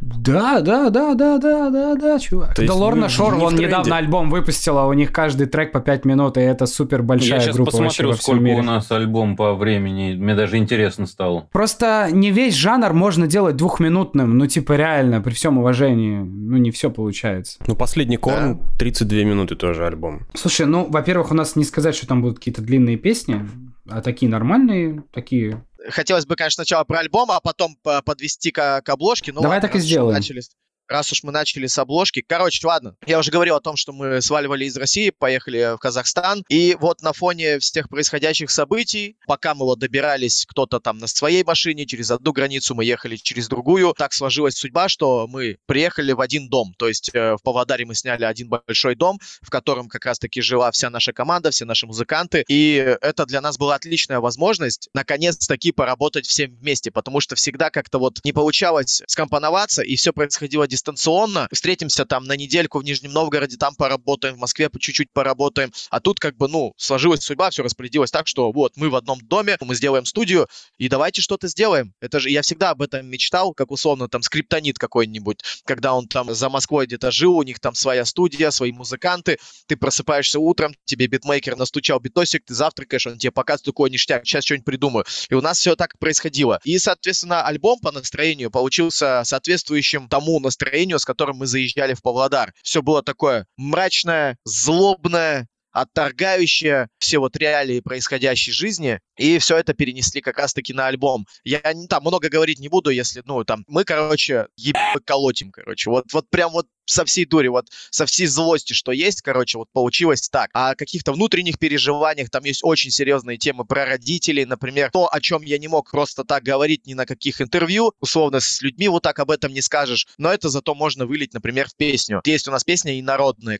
Да, да, да, да, да, да, да, чувак. Да Лорна Шор, он недавно альбом выпустила, у них каждый трек по 5 минут, и это супер большая я сейчас группа вообще посмотрю, во сколько мире. у нас альбом по времени. Мне даже интересно стало. Просто не весь жанр можно делать двухминутным, ну типа реально, при всем уважении, ну не все получается. Ну, последний Корн, 32 минуты тоже альбом. Слушай, ну, во-первых, у нас не сказать, что там будут какие-то длинные песни, а такие нормальные, такие... Хотелось бы, конечно, сначала про альбом, а потом по- подвести к, к обложке. Ну, Давай ладно, так и сделаем. начали Раз уж мы начали с обложки. Короче, ладно. Я уже говорил о том, что мы сваливали из России, поехали в Казахстан. И вот на фоне всех происходящих событий, пока мы вот добирались, кто-то там на своей машине, через одну границу мы ехали через другую, так сложилась судьба, что мы приехали в один дом. То есть э, в Павлодаре мы сняли один большой дом, в котором как раз-таки жила вся наша команда, все наши музыканты. И это для нас была отличная возможность наконец-таки поработать всем вместе, потому что всегда как-то вот не получалось скомпоноваться, и все происходило дистанционно, встретимся там на недельку в Нижнем Новгороде, там поработаем, в Москве по чуть-чуть поработаем, а тут как бы, ну, сложилась судьба, все распорядилось так, что вот мы в одном доме, мы сделаем студию, и давайте что-то сделаем. Это же, я всегда об этом мечтал, как условно там скриптонит какой-нибудь, когда он там за Москвой где-то жил, у них там своя студия, свои музыканты, ты просыпаешься утром, тебе битмейкер настучал битосик, ты завтракаешь, он тебе показывает такой ништяк, сейчас что-нибудь придумаю. И у нас все так происходило. И, соответственно, альбом по настроению получился соответствующим тому настроению, с которым мы заезжали в Павлодар. Все было такое мрачное, злобное, отторгающее все вот реалии происходящей жизни, и все это перенесли как раз-таки на альбом. Я не там много говорить не буду, если, ну, там, мы, короче, еб колотим, короче, вот, вот прям вот со всей дури, вот со всей злости, что есть, короче, вот получилось так. А о каких-то внутренних переживаниях, там есть очень серьезные темы про родителей, например, то, о чем я не мог просто так говорить ни на каких интервью, условно, с людьми вот так об этом не скажешь, но это зато можно вылить, например, в песню. Есть у нас песня и народная,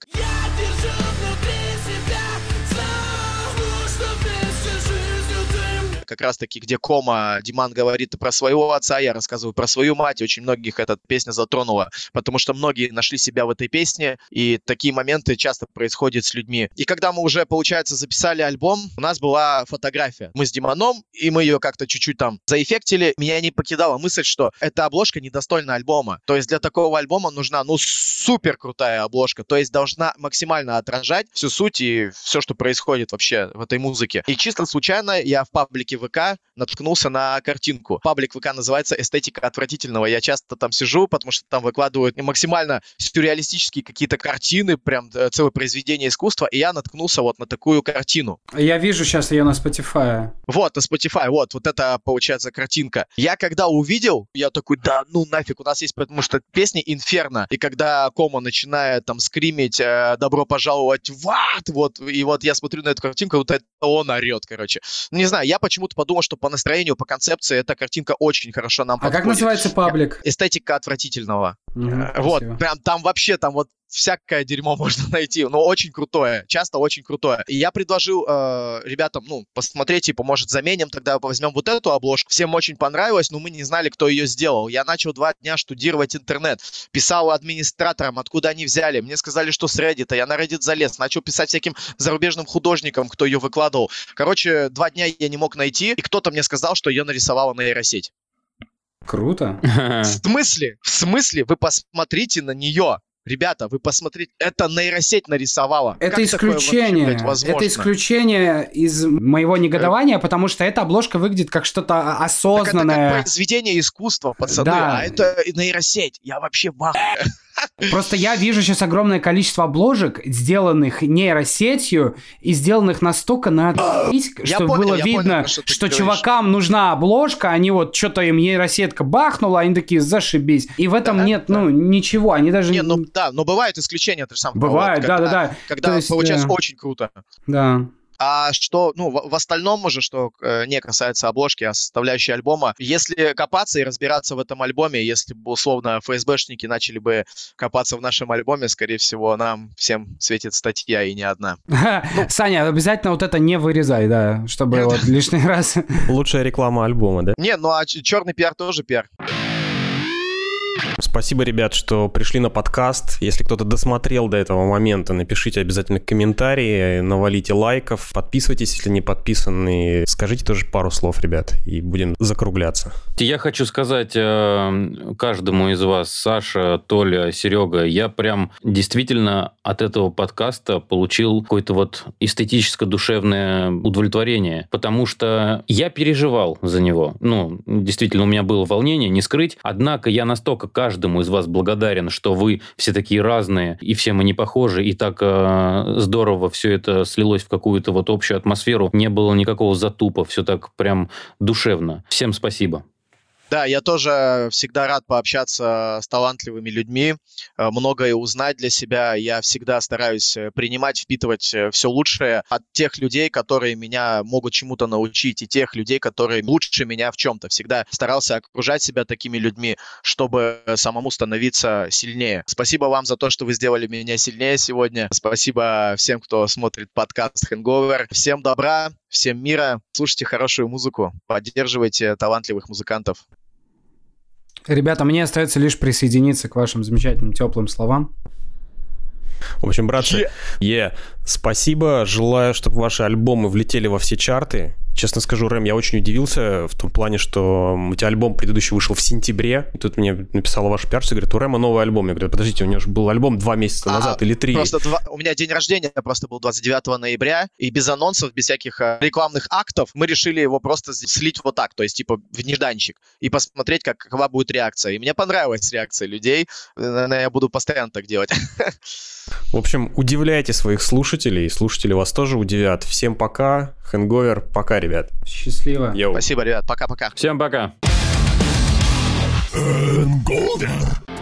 как раз-таки, где Кома, Диман говорит про своего отца, я рассказываю про свою мать, очень многих эта песня затронула, потому что многие нашли себя в этой песне, и такие моменты часто происходят с людьми. И когда мы уже, получается, записали альбом, у нас была фотография. Мы с Диманом, и мы ее как-то чуть-чуть там заэффектили. Меня не покидала мысль, что эта обложка недостойна альбома. То есть для такого альбома нужна, ну, супер крутая обложка. То есть должна максимально отражать всю суть и все, что происходит вообще в этой музыке. И чисто случайно я в паблике ВК наткнулся на картинку. Паблик ВК называется «Эстетика отвратительного». Я часто там сижу, потому что там выкладывают максимально сюрреалистические какие-то картины, прям э, целое произведение искусства, и я наткнулся вот на такую картину. Я вижу сейчас ее на Spotify. Вот, на Spotify, вот, вот это, получается, картинка. Я когда увидел, я такой, да ну нафиг, у нас есть, потому что песня «Инферно», и когда Кома начинает там скримить э, «Добро пожаловать в ад», вот, и вот я смотрю на эту картинку, вот это он орет, короче. Не знаю, я почему-то подумал, что по настроению, по концепции эта картинка очень хорошо нам А как называется паблик? Эстетика отвратительного. Э, Вот, спасибо. прям там вообще, там вот всякое дерьмо [LAUGHS] можно найти, но очень крутое, часто очень крутое. И я предложил э, ребятам, ну, посмотреть, типа, может, заменим, тогда возьмем вот эту обложку. Всем очень понравилось, но мы не знали, кто ее сделал. Я начал два дня штудировать интернет, писал администраторам, откуда они взяли. Мне сказали, что с Reddit, я на Reddit залез, начал писать всяким зарубежным художникам, кто ее выкладывал. Короче, два дня я не мог найти, и кто-то мне сказал, что ее нарисовала нейросеть. Круто. В [LAUGHS] смысле? В смысле? Вы посмотрите на нее. Ребята, вы посмотрите, это нейросеть нарисовала. Это Как такое вообще, исключение. блядь, возможно? это исключение из моего негодования, потому что эта обложка выглядит как что-то Так это как осознанное. произведение искусства, пацаны, Да. а это нейросеть. Я вообще в. Просто я вижу сейчас огромное количество обложек, сделанных нейросетью и сделанных настолько на Я что понял, было понял, видно, что чувакам нужна обложка, они вот что-то им нейросетка бахнула, они такие зашибись. И в этом Да, нет, да. ну, ничего, они даже... Не, ну да, но бывают исключения, ты же сам Бывает, когда- да-да-да. Когда есть, получается да. очень круто. Да. А что, ну, в, в остальном уже, что э, не касается обложки, а составляющей альбома, если копаться и разбираться в этом альбоме, если бы, условно, ФСБшники начали бы копаться в нашем альбоме, скорее всего, нам всем светит статья и не одна. [LAUGHS] Саня, обязательно вот это не вырезай, да, чтобы вот лишний раз... Лучшая реклама альбома, да? Не, ну а черный пиар тоже пиар. Спасибо, ребят, что пришли на подкаст. Если кто-то досмотрел до этого момента, напишите обязательно комментарии, навалите лайков, подписывайтесь, если не подписаны. Скажите тоже пару слов, ребят, и будем закругляться. Я хочу сказать э, каждому из вас, Саша, Толя, Серега, я прям действительно от этого подкаста получил какое-то вот эстетическо-душевное удовлетворение, потому что я переживал за него. Ну, действительно, у меня было волнение, не скрыть. Однако я настолько каждому из вас благодарен, что вы все такие разные, и все мы не похожи, и так э, здорово все это слилось в какую-то вот общую атмосферу. Не было никакого затупа, все так прям душевно. Всем спасибо. Да, я тоже всегда рад пообщаться с талантливыми людьми, э, многое узнать для себя. Я всегда стараюсь э, принимать, впитывать все лучшее от тех людей, которые меня могут чему-то научить, и тех людей, которые лучше меня в чем-то. Всегда старался окружать себя такими людьми, чтобы самому становиться сильнее. Спасибо вам за то, что вы сделали меня сильнее сегодня. Спасибо всем, кто смотрит подкаст Hangover. Всем добра, всем мира. Слушайте хорошую музыку, поддерживайте талантливых музыкантов. Ребята, мне остается лишь присоединиться к вашим замечательным теплым словам. В общем, братцы, е, спасибо. Желаю, чтобы ваши альбомы влетели во все чарты. Честно скажу, Рэм, я очень удивился в том плане, что у тебя альбом предыдущий вышел в сентябре. И тут мне написала ваша пиарщица, говорит, у Рэма новый альбом. Я говорю, подождите, у него же был альбом два месяца А, назад или три. Просто два- у меня день рождения просто был 29 ноября, и без анонсов, без всяких э, рекламных актов мы решили его просто слить вот так, то есть типа в нежданчик, и посмотреть, как, какова будет реакция. И мне понравилась реакция людей. Э, Наверное, я буду постоянно так делать. [LAUGHS] В общем, удивляйте своих слушателей. Слушатели вас тоже удивят. Всем пока. Хэнговер. Пока, ребят. Счастливо. Йоу. Спасибо, ребят. Пока-пока. Всем пока. Golden.